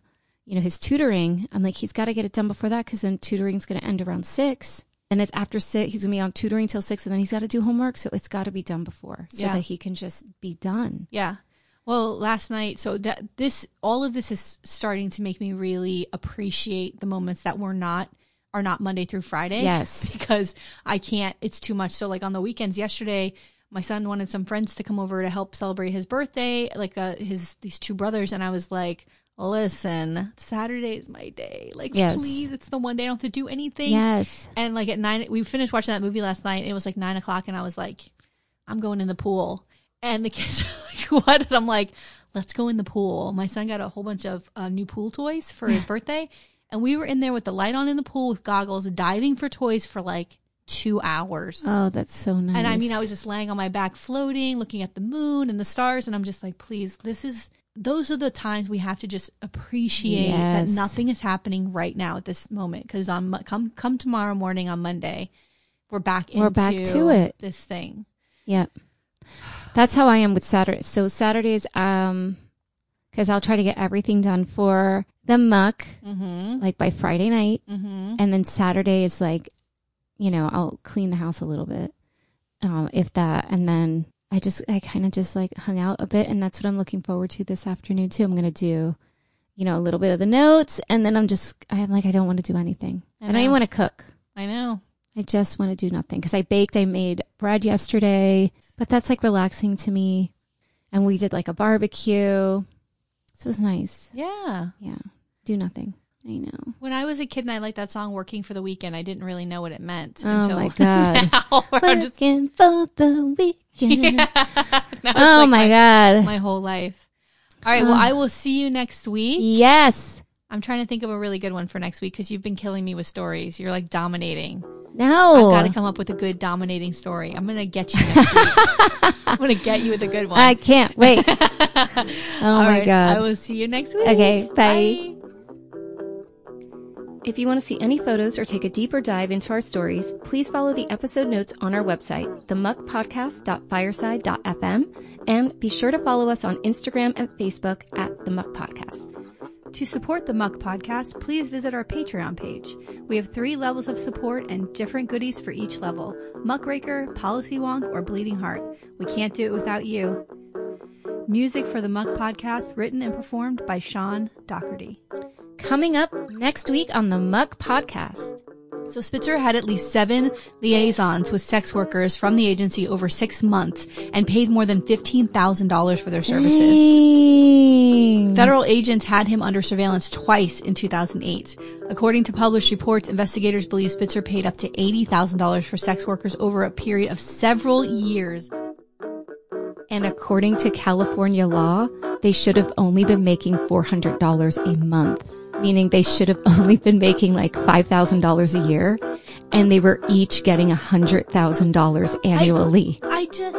you know, his tutoring, I'm like, he's got to get it done before that because then tutoring is going to end around six. And it's after six, he's going to be on tutoring till six, and then he's got to do homework. So it's got to be done before so Yeah. that he can just be done. Yeah. Well, last night, so that this, all of this is starting to make me really appreciate the moments that we're not, are not Monday through Friday. Yes. Because I can't, it's too much. So, like on the weekends, yesterday, my son wanted some friends to come over to help celebrate his birthday, like uh, his, these two brothers. And I was like, listen, Saturday is my day. Like, Yes. please, it's the one day I don't have to do anything. Yes. And like at nine, we finished watching that movie last night. It was like nine o'clock, and I was like, I'm going in the pool. And the kids are like, what? And I'm like, let's go in the pool. My son got a whole bunch of uh, new pool toys for his birthday. And we were in there with the light on in the pool with goggles, diving for toys for like two hours. Oh, that's so nice. And I mean, I was just laying on my back, floating, looking at the moon and the stars. And I'm just like, please, this is, those are the times we have to just appreciate Yes. that nothing is happening right now at this moment. Cause on, come, come tomorrow morning on Monday, we're back into We're back to it. this thing. Yeah. That's how I am with Saturday. So Saturdays, um, cause I'll try to get everything done for the muck, Mm-hmm. like by Friday night. Mm-hmm. And then Saturday is like, you know, I'll clean the house a little bit, um, if that. And then I just, I kind of just like hung out a bit. And that's what I'm looking forward to this afternoon too. I'm going to do, you know, a little bit of the notes. And then I'm just, I'm like, I don't want to do anything. I I, don't even want to cook. I know. I just want to do nothing because I baked. I made bread yesterday, but that's like relaxing to me. And we did like a barbecue. So it was nice. Yeah. Yeah. Do nothing. I know. When I was a kid and I liked that song "Working for the Weekend," I didn't really know what it meant Oh until my God. now. I'm just Working for the weekend. Was Oh like my God. my whole life. All right. Well, uh. I will see you next week. Yes. I'm trying to think of a really good one for next week because you've been killing me with stories. You're like dominating. No. I've got to come up with a good dominating story. I'm gonna get you. I'm gonna get you with a good one. I can't wait. oh All my right, God. I will see you next week. Okay, bye. Bye. If you want to see any photos or take a deeper dive into our stories, please follow the episode notes on our website, themuckpodcast.fireside.fm, and be sure to follow us on Instagram and Facebook at The Muck Podcast. To support the Muck Podcast, please visit our Patreon page. We have three levels of support and different goodies for each level Muckraker, Policy Wonk, or Bleeding Heart. We can't do it without you. Music for the Muck Podcast written and performed by Sean Doherty. Coming up next week on The Muck Podcast. So Spitzer had at least seven liaisons with sex workers from the agency over six months and paid more than $15,000 for their services. Federal agents had him under surveillance twice in 2008. According to published reports, investigators believe Spitzer paid up to $80,000 for sex workers over a period of several years. And according to California law, they should have only been making $400 a month, meaning they should have only been making like $5,000 a year. And they were each getting $100,000 annually. I just,